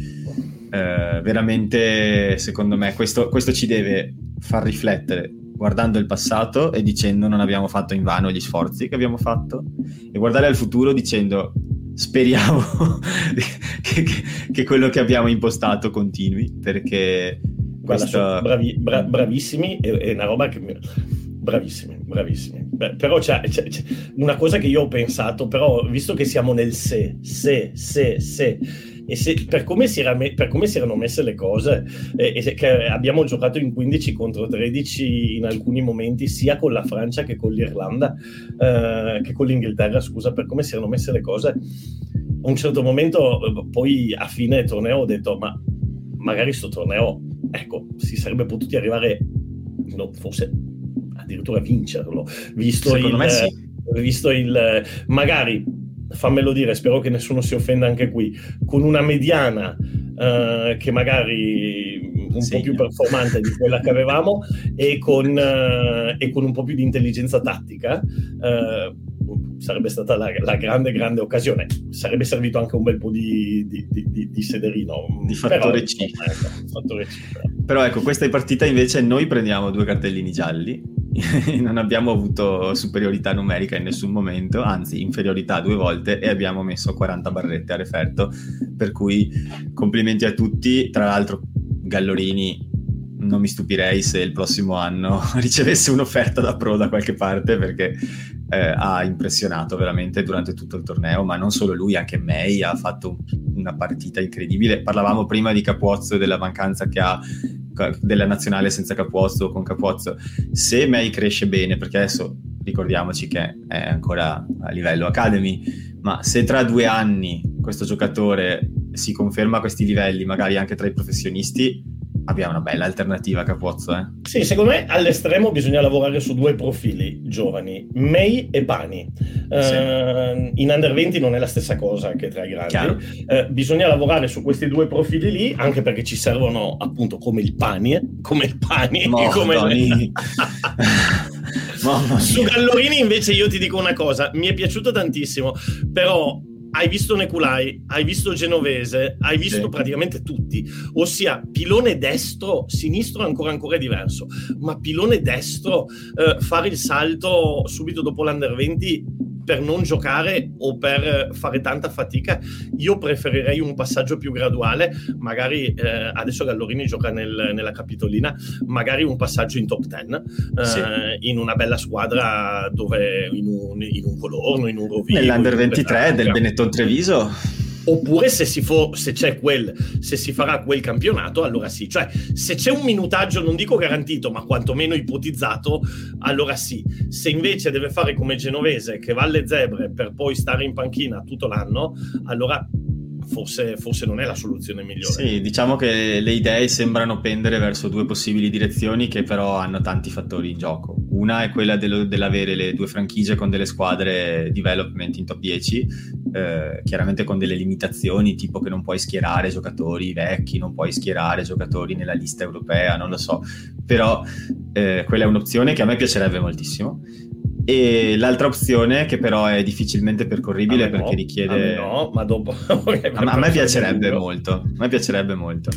eh, veramente, secondo me, questo, questo ci deve far riflettere guardando il passato e dicendo non abbiamo fatto in vano gli sforzi che abbiamo fatto e guardare al futuro dicendo speriamo che, che, che quello che abbiamo impostato continui perché Guarda, bravi, bra- bravissimi, è, è, una roba che... Bravissimi, bravissimi. Beh, però c'è, c'è, c'è, una cosa che io ho pensato, però visto che siamo nel se, se, se, se, e se, per, come me, per, come si erano messe le cose, eh, e che abbiamo giocato in 15 contro 13 in alcuni momenti, sia con la Francia che con l'Irlanda, eh, che con l'Inghilterra, scusa, per come si erano messe le cose, a un certo momento, eh, poi a fine torneo ho detto, ma magari sto torneo ecco, si sarebbe potuti arrivare, no, forse addirittura vincerlo, visto Secondo il, me sì. visto il magari fammelo dire, spero che nessuno si offenda anche qui, con una mediana uh, che magari un sì. po' più performante di quella che avevamo e con, uh, e con un po' più di intelligenza tattica, uh, sarebbe stata la, la, grande, grande occasione. Sarebbe servito anche un bel po' di, di, di, di sederino. Di fattore, però, C. Ecco, fattore C. Però. però ecco, questa partita invece noi prendiamo due cartellini gialli. non abbiamo avuto superiorità numerica in nessun momento, anzi inferiorità due volte e abbiamo messo 40 barrette a referto, per cui complimenti a tutti. Tra l'altro Gallorini non mi stupirei se il prossimo anno ricevesse un'offerta da pro da qualche parte perché eh, ha impressionato veramente durante tutto il torneo, ma non solo lui, anche May ha fatto una partita incredibile. Parlavamo prima di Capuozzo e della mancanza che ha della nazionale senza Capuozzo o con Capuozzo. Se May cresce bene, perché adesso ricordiamoci che è ancora a livello academy, ma se tra due anni questo giocatore si conferma a questi livelli, magari anche tra i professionisti, abbiamo una bella alternativa a Capozzo. Eh? Sì, secondo me all'estremo bisogna lavorare su due profili giovani, May e Pani. Uh, sì. in under 20 non è la stessa cosa che tra i grandi. Uh, bisogna lavorare su questi due profili lì, anche perché ci servono appunto come il Pani, come il Pani, Mo, come il... Su Gallorini invece io ti dico una cosa, mi è piaciuto tantissimo, però hai visto Neculai, hai visto Genovese, hai visto sì. praticamente tutti, ossia pilone destro, sinistro ancora ancora è diverso, ma pilone destro, eh, fare il salto subito dopo l'Under 20 per non giocare o per fare tanta fatica, io preferirei un passaggio più graduale, magari eh, adesso Gallorini gioca nel, nella Capitolina, magari un passaggio in top 10, eh, sì. in una bella squadra dove in un, in un Colorno, in un Rovino. Nell'Under 23 del Benetton Treviso oppure se si, fo- se, quel, se si farà quel campionato, allora sì. Cioè, se c'è un minutaggio, non dico garantito, ma quantomeno ipotizzato, allora sì. Se invece deve fare come Genovese, che va alle zebre per poi stare in panchina tutto l'anno, allora forse, forse, non è la soluzione migliore. Sì, diciamo che le idee sembrano pendere verso due possibili direzioni che però hanno tanti fattori in gioco. Una è quella dello, dell'avere le due franchigie con delle squadre development in top 10, eh, chiaramente con delle limitazioni, tipo che non puoi schierare giocatori vecchi, non puoi schierare giocatori nella lista europea, non lo so, però eh, quella è un'opzione che a me piacerebbe moltissimo. E l'altra opzione, che però è difficilmente percorribile perché no, richiede. no, ma dopo. a, a me piacerebbe molto. A me piacerebbe molto.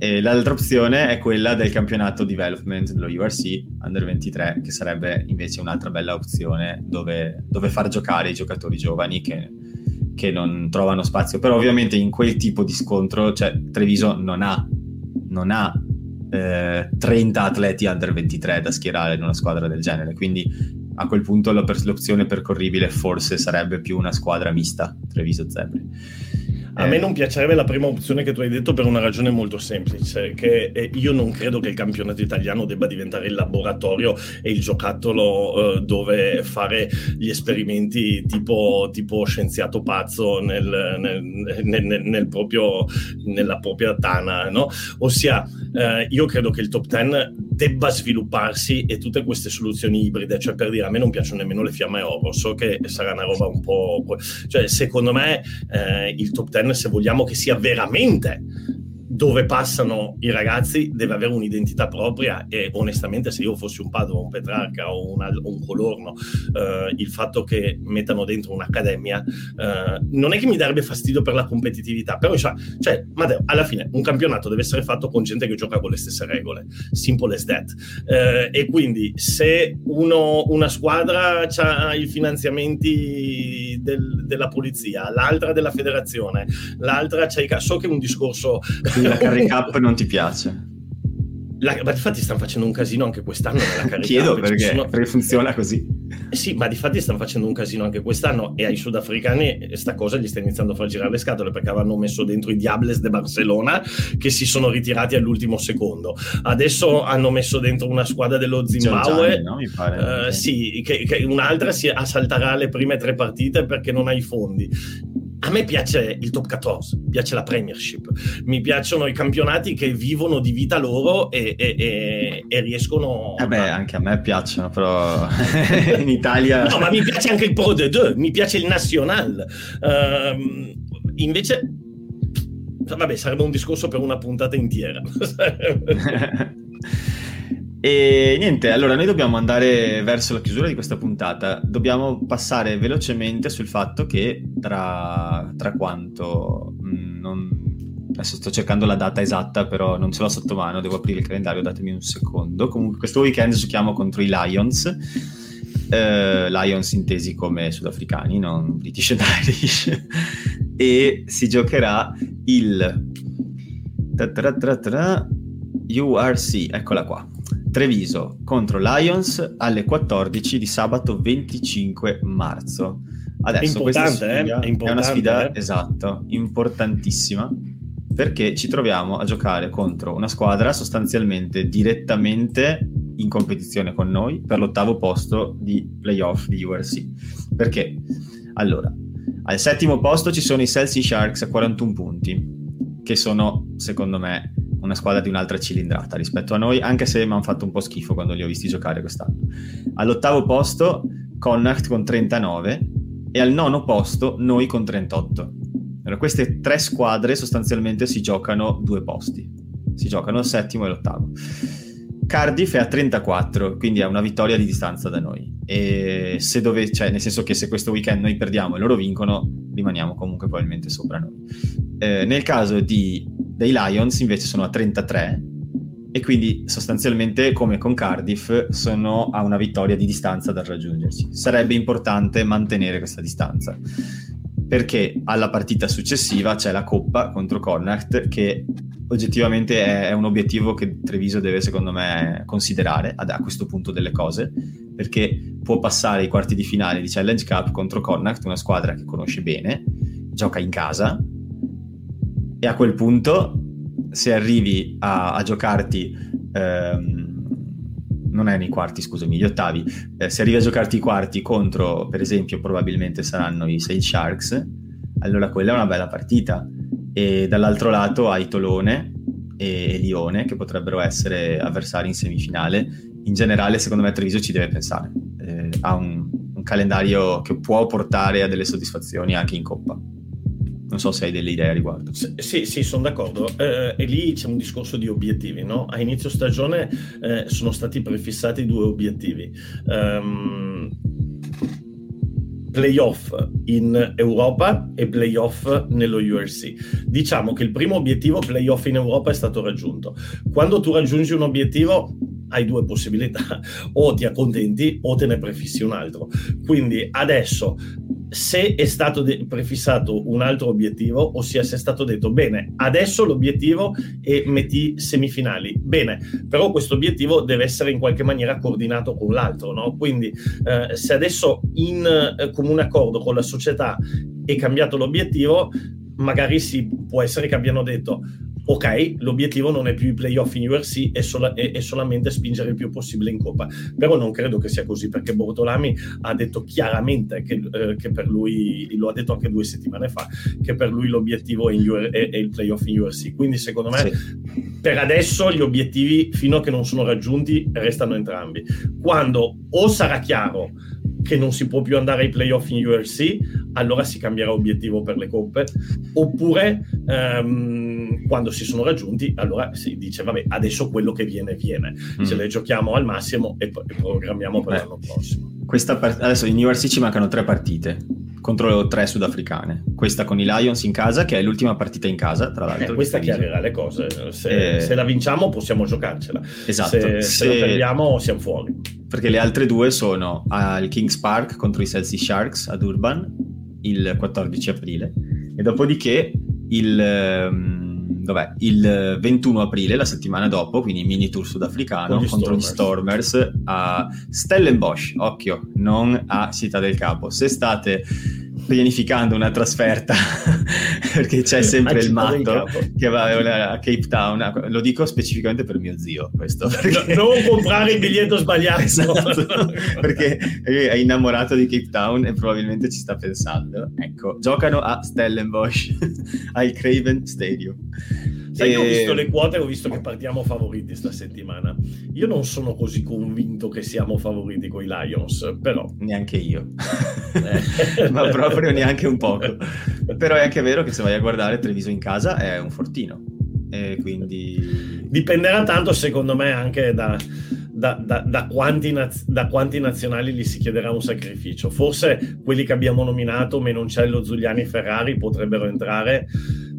E l'altra opzione è quella del campionato development dello URC Under 23, che sarebbe invece un'altra bella opzione dove, dove far giocare i giocatori giovani che, che non trovano spazio. Però ovviamente in quel tipo di scontro, cioè Treviso non ha, non ha eh, 30 atleti under 23 da schierare in una squadra del genere, quindi a quel punto l'opzione percorribile forse sarebbe più una squadra mista Treviso Zebri. A me non piacerebbe la prima opzione che tu hai detto per una ragione molto semplice, che io non credo che il campionato italiano debba diventare il laboratorio e il giocattolo eh, dove fare gli esperimenti tipo, tipo scienziato pazzo nel, nel, nel, nel proprio, nella propria tana, no? Ossia, eh, io credo che il top 10 debba svilupparsi e tutte queste soluzioni ibride, cioè per dire a me non piacciono nemmeno le fiamme oro, so che sarà una roba un po'... cioè secondo me eh, il top 10 se vogliamo che sia veramente dove passano i ragazzi deve avere un'identità propria e onestamente se io fossi un Padova, un Petrarca o un, un Colorno eh, il fatto che mettano dentro un'accademia eh, non è che mi darebbe fastidio per la competitività però cioè, cioè Matteo, alla fine un campionato deve essere fatto con gente che gioca con le stesse regole. Simple as that. Eh, e quindi se uno, una squadra ha i finanziamenti del, della polizia l'altra della federazione l'altra c'ha i so che è un discorso la carry cup non ti piace. La, ma infatti stanno facendo un casino anche quest'anno nella carry Chiedo perché, sono... perché, funziona così. Eh sì, ma di fatti stanno facendo un casino anche quest'anno e ai sudafricani sta cosa gli sta iniziando a far girare le scatole perché avevano messo dentro i Diables de Barcellona che si sono ritirati all'ultimo secondo. Adesso hanno messo dentro una squadra dello Zimbabwe, no? pare, uh, sì, che, che un'altra si assalterà le prime tre partite perché non ha i fondi a me piace il top 14, piace la Premiership, mi piacciono i campionati che vivono di vita loro e, e, e, e riescono. Eh beh, a... anche a me piacciono, però in Italia. No, ma mi piace anche il Pro de Deux, mi piace il National. Uh, invece, vabbè, sarebbe un discorso per una puntata intera. E niente, allora noi dobbiamo andare verso la chiusura di questa puntata. Dobbiamo passare velocemente sul fatto che tra, tra quanto... Mm, non, adesso sto cercando la data esatta, però non ce l'ho sotto mano, devo aprire il calendario, datemi un secondo. Comunque questo weekend giochiamo contro i Lions. Eh, Lions intesi come sudafricani, non British and Irish. e si giocherà il... URC, eccola qua Treviso contro Lions alle 14 di sabato 25 marzo. Adesso questa sfida eh? è, è, una sfida, eh? esatto, importantissima perché ci troviamo a giocare contro una squadra sostanzialmente direttamente in competizione con noi per l'ottavo posto di playoff di URC. Perché? Allora, al settimo posto ci sono i Chelsea Sharks a 41 punti, che sono, secondo me, una squadra di un'altra cilindrata rispetto a noi, anche se mi hanno fatto un po' schifo quando li ho visti giocare quest'anno. All'ottavo posto Connacht con 39 e al nono posto noi con 38. Allora, queste tre squadre sostanzialmente si giocano due posti, si giocano il settimo e l'ottavo. Cardiff è a 34, quindi è una vittoria di distanza da noi. E se dove, cioè, nel senso che se questo weekend noi perdiamo e loro vincono, rimaniamo comunque probabilmente sopra noi. Eh, nel caso di dei Lions invece sono a 33 e quindi sostanzialmente come con Cardiff sono a una vittoria di distanza dal raggiungerci. Sarebbe importante mantenere questa distanza perché alla partita successiva c'è la Coppa contro Connacht che oggettivamente è, un obiettivo che Treviso deve secondo me considerare a questo punto delle cose perché può passare i quarti di finale di Challenge Cup contro Connacht, una squadra che conosce bene, gioca in casa e a quel punto se arrivi a, a giocarti ehm, non è nei quarti, scusami, gli ottavi. Eh, se arrivi a giocarti i quarti contro, per esempio, probabilmente saranno i Sage Sharks, allora quella è una bella partita. E dall'altro lato hai Tolone e Lione, che potrebbero essere avversari in semifinale. In generale, secondo me, Treviso ci deve pensare. Eh, ha un, un calendario che può portare a delle soddisfazioni anche in Coppa. Non so se hai delle idee a riguardo. Sì, sì, sono d'accordo. Eh, e lì c'è un discorso di obiettivi, no? A inizio stagione eh, sono stati prefissati due obiettivi. Um, playoff in Europa e playoff nello URC. Diciamo che il primo obiettivo, playoff in Europa, è stato raggiunto. Quando tu raggiungi un obiettivo, hai due possibilità, o ti accontenti o te ne prefissi un altro. Quindi adesso se è stato de- prefissato un altro obiettivo, ossia se è stato detto bene, adesso l'obiettivo è metti semifinali. Bene, però questo obiettivo deve essere in qualche maniera coordinato con l'altro, no? Quindi eh, se adesso in eh, comune accordo con la società è cambiato l'obiettivo, magari si può essere che abbiano detto ok, l'obiettivo non è più i playoff in URC, è, sola, è, è, solamente spingere il più possibile in Coppa. Però non credo che sia così, perché Bortolami ha detto chiaramente che, eh, che per lui, lo ha detto anche due settimane fa, che per lui l'obiettivo è, UR, è, il playoff in URC. Quindi secondo me sì. per adesso gli obiettivi, fino a che non sono raggiunti, restano entrambi. Quando o sarà chiaro che non si può più andare ai playoff in URC, allora si cambierà obiettivo per le coppe, oppure um, quando si sono raggiunti, allora si dice vabbè, adesso quello che viene viene, mm. ce le giochiamo al massimo e, e programmiamo per Beh, l'anno prossimo. Part- adesso in URC ci mancano tre partite contro tre sudafricane. Questa con i Lions in casa, che è l'ultima partita in casa, tra l'altro. Eh, questa chiarirà le cose. Se, eh... se, la vinciamo possiamo giocarcela. Esatto. Se, se... se la perdiamo siamo fuori. Perché le altre due sono al Kings Park contro i Chelsea Sharks ad Urban il 14 aprile e dopodiché il, ehm, dov'è? il 21 aprile, la settimana dopo, quindi mini tour sudafricano gli contro Stormers. gli Stormers a Stellenbosch, occhio, non a Città del Capo. Se state pianificando una trasferta perché c'è sempre il matto che va a Cape Town. Lo dico specificamente per mio zio. Questo perché... no, non comprare il biglietto sbagliato esatto, perché è innamorato di Cape Town e probabilmente ci sta pensando. Ecco, giocano a Stellenbosch al Craven Stadium. Sai e... ho visto le quote e ho visto che partiamo favoriti sta settimana. Io non sono così convinto che siamo favoriti con i Lions, però... Neanche io. Eh. Ma proprio neanche un poco. Però è anche vero che se vai a guardare Treviso in casa è un fortino. E quindi... Dipenderà tanto secondo me anche da da, da, da, quanti naz- da, quanti nazionali gli si chiederà un sacrificio. Forse quelli che abbiamo nominato, Menoncello, Giuliani e Ferrari, potrebbero entrare.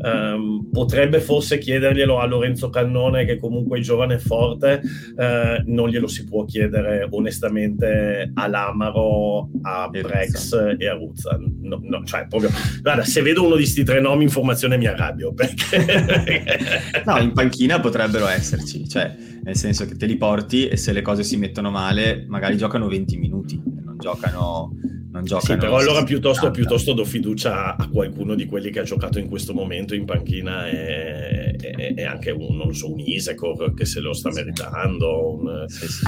Um, potrebbe forse chiederglielo a Lorenzo Cannone, che comunque è giovane e forte. Uh, non glielo si può chiedere onestamente a Lamaro, a Brex e a Ruzza. No, no, cioè, proprio, guarda, se vedo uno di questi tre nomi, informazione mi arrabbio. Perché... no, in panchina potrebbero esserci. Cioè, nel senso che te li porti e se le cose si mettono male magari giocano 20 minuti, giocano... Non giocano sì, però allora piuttosto, piuttosto, do fiducia a qualcuno di quelli che ha giocato in questo momento in panchina e, e, e anche un, non so, un Isecor che se lo sta meritando. Un... Sì, sì.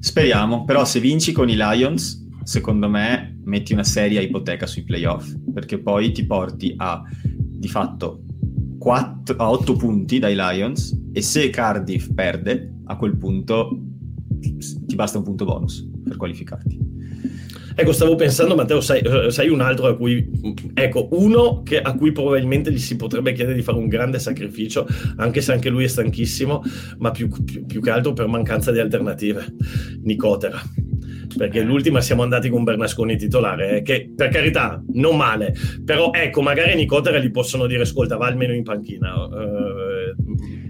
Speriamo, però se vinci con i Lions, secondo me metti una seria ipoteca sui playoff, perché poi ti porti a di fatto 4, a 8 punti dai Lions e se Cardiff perde, a quel punto ti basta un punto bonus per qualificarti. Ecco, stavo pensando, Matteo, sai, eh, sai, un altro a cui, ecco, uno che, a cui probabilmente gli si potrebbe chiedere di fare un grande sacrificio, anche se anche lui è stanchissimo, ma più, più, più che altro per mancanza di alternative. Nicotera perché l'ultima siamo andati con Bernasconi titolare, eh, che per carità non male, però ecco, magari Nicotera gli possono dire ascolta va almeno in panchina. Uh,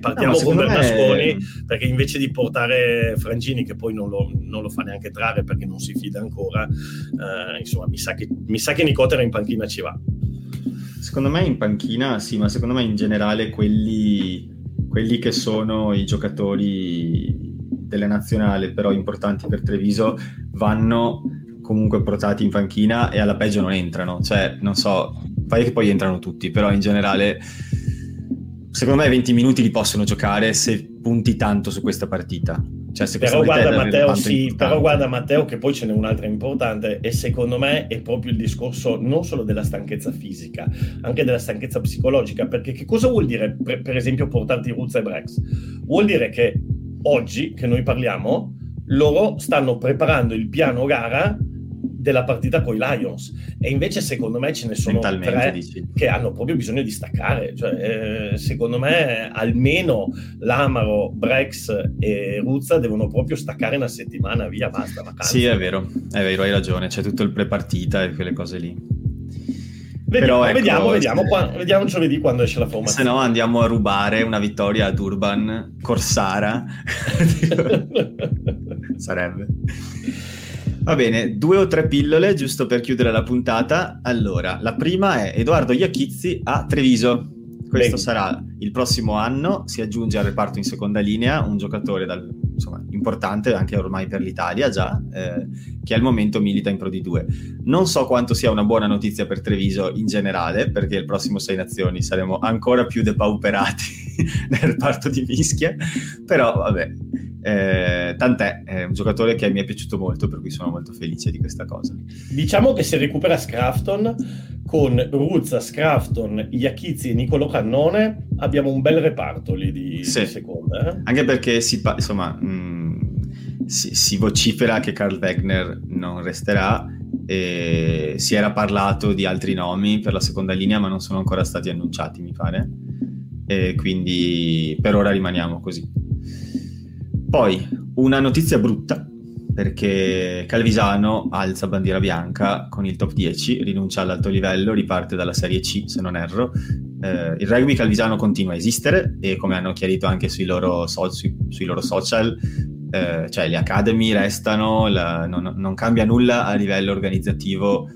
partiamo no, con Bernasconi me... perché invece di portare Frangini che poi non lo, non lo, fa neanche trarre perché non si fida ancora eh, insomma mi sa, che, mi sa che Nicotera in panchina ci va. Secondo me in panchina sì ma secondo me in generale quelli, quelli che sono i giocatori delle nazionali però importanti per Treviso vanno comunque portati in panchina e alla peggio non entrano. Cioè non so fai che poi entrano tutti però in generale secondo me 20 minuti li possono giocare se punti tanto su questa partita. Cioè, se però, guarda, Matteo, sì, però guarda Matteo che poi ce n'è un'altra importante e secondo me è proprio il discorso non solo della stanchezza fisica, anche della stanchezza psicologica, perché che cosa vuol dire per, per esempio portarti Ruzza e Brex? Vuol dire che oggi che noi parliamo loro stanno preparando il piano gara della partita con i Lions e invece secondo me ce ne sono tre dici. che hanno proprio bisogno di staccare cioè, eh, secondo me almeno Lamaro, Brex e Ruzza devono proprio staccare una settimana via basta vacanza. sì è vero, è vero hai ragione c'è tutto il pre-partita e quelle cose lì Vediamo, Però, vediamo, ecco, vediamo, quando, vediamo giovedì quando esce la formazione. Se no andiamo a rubare una vittoria ad Urban Corsara. Sarebbe. Va bene, due o tre pillole giusto per chiudere la puntata. Allora, la prima è Edoardo Iachizzi a Treviso. Questo Bene. sarà il prossimo anno, si aggiunge al reparto in seconda linea un giocatore dal, insomma, importante anche ormai per l'Italia già, eh, che al momento milita in Pro D2. Non so quanto sia una buona notizia per Treviso in generale, perché il prossimo Sei Nazioni saremo ancora più depauperati nel reparto di Mischia, però vabbè, eh, tant'è, è un giocatore che mi è piaciuto molto, per cui sono molto felice di questa cosa. Diciamo che se recupera Scrafton con Ruzza, Scrafton, Iachizzi e Nicolo Cannone abbiamo un bel reparto lì di, sì. di seconda. Eh? Anche perché si, insomma, mm, si, si, vocifera che Carl Wegner non resterà e si era parlato di altri nomi per la seconda linea ma non sono ancora stati annunciati mi pare e quindi per ora rimaniamo così. Poi una notizia brutta perché Calvisano alza bandiera bianca con il top 10, rinuncia all'alto livello, riparte dalla Serie C se non erro. Eh, il rugby calvisano continua a esistere e come hanno chiarito anche sui loro, so- sui, sui loro social, eh, cioè le academy restano, la, non, non cambia nulla a livello organizzativo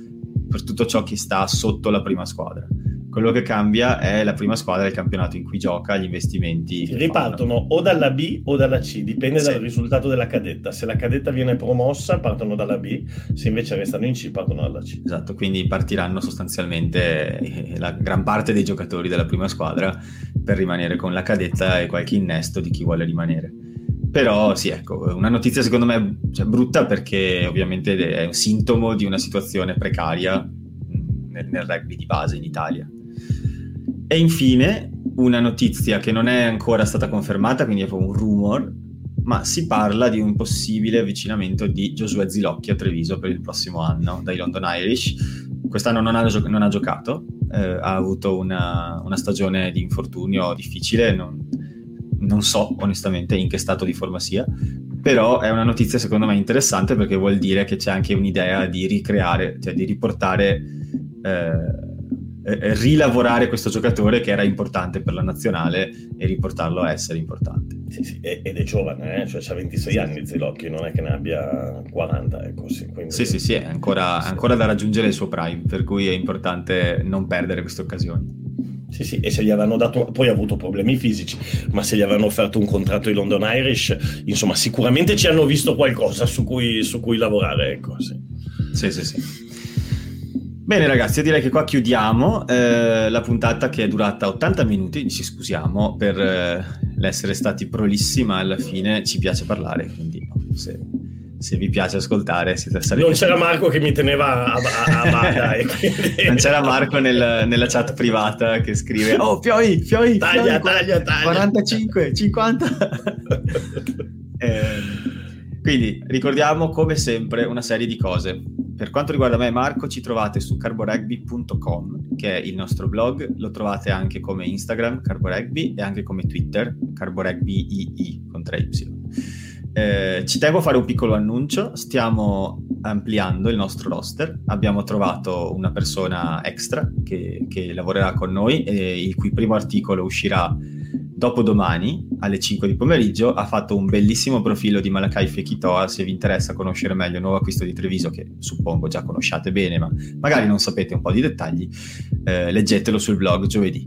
per tutto ciò che sta sotto la prima squadra. Quello che cambia è la prima squadra del campionato in cui gioca, gli investimenti. Ripartono fanno. o dalla B o dalla C, dipende sì. dal risultato della cadetta. Se la cadetta viene promossa, partono dalla B, se invece restano in C, partono dalla C. Esatto, quindi partiranno sostanzialmente eh, la gran parte dei giocatori della prima squadra per rimanere con la cadetta e qualche innesto di chi vuole rimanere. Però sì, ecco, una notizia secondo me cioè, brutta perché ovviamente è un sintomo di una situazione precaria mm, nel, nel rugby di base in Italia. E infine una notizia che non è ancora stata confermata, quindi è un rumor, ma si parla di un possibile avvicinamento di Giosuè Zilocchi a Treviso per il prossimo anno dai London Irish. Quest'anno non ha, gio- non ha giocato, eh, ha avuto una, una, stagione di infortunio difficile, non, non so onestamente in che stato di forma sia, però è una notizia secondo me interessante perché vuol dire che c'è anche un'idea di ricreare, cioè di riportare... Eh, eh, rilavorare questo giocatore che era importante per la nazionale e riportarlo a essere importante. Sì, sì, ed è giovane, eh? cioè ha 26 anni Zilocchi, non è che ne abbia 40. Ecco, sì, quindi... sì, sì, sì, è ancora, sì. ancora da raggiungere il suo prime, per cui è importante non perdere queste occasioni. Sì, sì, e se gli avevano dato, poi ha avuto problemi fisici, ma se gli avevano offerto un contratto di London Irish, insomma, sicuramente ci hanno visto qualcosa su cui, su cui lavorare, ecco, sì. Sì, sì, sì. Bene ragazzi, io direi che qua chiudiamo eh, la puntata che è durata 80 minuti, ci scusiamo per eh, l'essere stati prolissimi, ma alla fine. Ci piace parlare, quindi se, se vi piace ascoltare siete stati... Non c'era Marco che mi teneva a, a, a bada. quindi... Non c'era Marco nel, nella chat privata che scrive Oh Fioi, Fioi, taglia, Fioi, taglia, taglia. 45, 50... eh, quindi ricordiamo come sempre una serie di cose per quanto riguarda me e Marco, ci trovate su carborugby.com, che è il nostro blog, lo trovate anche come Instagram, carborugby, e anche come Twitter, carborugbii con 3y. Eh, ci tengo a fare un piccolo annuncio, stiamo ampliando il nostro roster, abbiamo trovato una persona extra che, che lavorerà con noi e il cui primo articolo uscirà dopodomani alle 5 di pomeriggio ha fatto un bellissimo profilo di Malakai Fekitoa se vi interessa conoscere meglio il nuovo acquisto di Treviso che suppongo già conosciate bene ma magari non sapete un po' di dettagli eh, leggetelo sul blog giovedì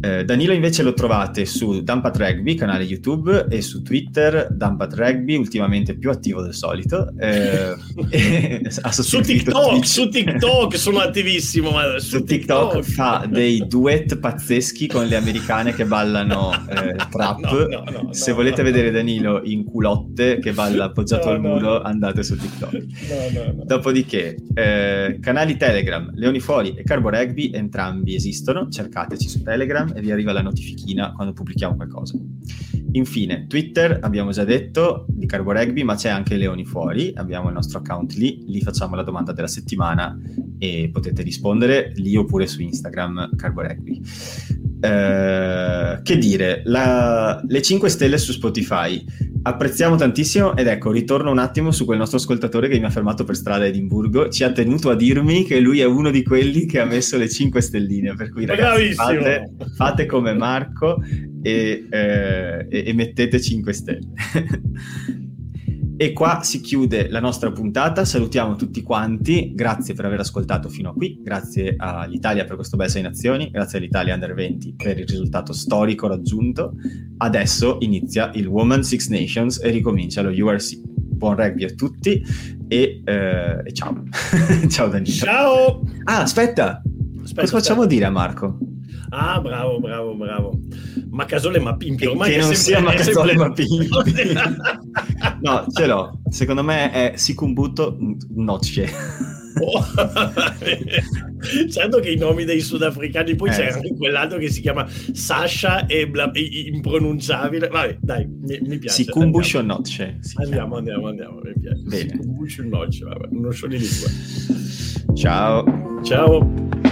eh, Danilo invece lo trovate su Dumpat Rugby, canale YouTube, e su Twitter, Dumpat Rugby, ultimamente più attivo del solito. Eh, su TikTok, su TikTok sono attivissimo. Ma su, su TikTok, TikTok, fa dei duet pazzeschi con le americane che ballano eh, trap. No, no, no, Se volete vedere Danilo in culotte che balla appoggiato al muro, andate su TikTok. Dopodiché, eh, canali Telegram, Leoni Fuori e Carbo Rugby, entrambi esistono, cercateci su Telegram Instagram e vi arriva la notifichina quando pubblichiamo qualcosa. Infine, Twitter, abbiamo già detto, di Carbo Rugby, ma c'è anche Leoni Fuori, abbiamo il nostro account lì, lì facciamo la domanda della settimana e potete rispondere lì oppure su Instagram Carbo Rugby. Eh, che dire, la, le 5 stelle su Spotify apprezziamo tantissimo ed ecco, ritorno un attimo su quel nostro ascoltatore che mi ha fermato per strada a Edimburgo, ci ha tenuto a dirmi che lui è uno di quelli che ha messo le 5 stelline, per cui ragazzi fate, fate, come Marco e, eh, e, e mettete 5 stelle. E qua si chiude la nostra puntata, salutiamo tutti quanti, grazie per aver ascoltato fino a qui, grazie all'Italia per questo bel 6 nazioni, grazie all'Italia Under 20 per il risultato storico raggiunto. Adesso inizia il Woman Six Nations e ricomincia lo URC. Buon rugby a tutti e, eh, e ciao. ciao Danilo. Ciao! Ah, aspetta, aspetta cosa facciamo aspetta. dire a Marco? Ah, bravo, bravo, bravo. Macasole Mapimpi. Ormai che, che non sia Macasole sempre... Mapimpi. no, ce l'ho. Secondo me è Sicumbuto Nocce. Oh. certo che i nomi dei sudafricani poi eh, c'è anche quell'altro che si chiama Sasha e bla, impronunciabile vabbè dai mi, mi piace Sikumbusho Nocce andiamo, andiamo andiamo mi piace. Sikumbusho Nocce vabbè uno show di lingua ciao ciao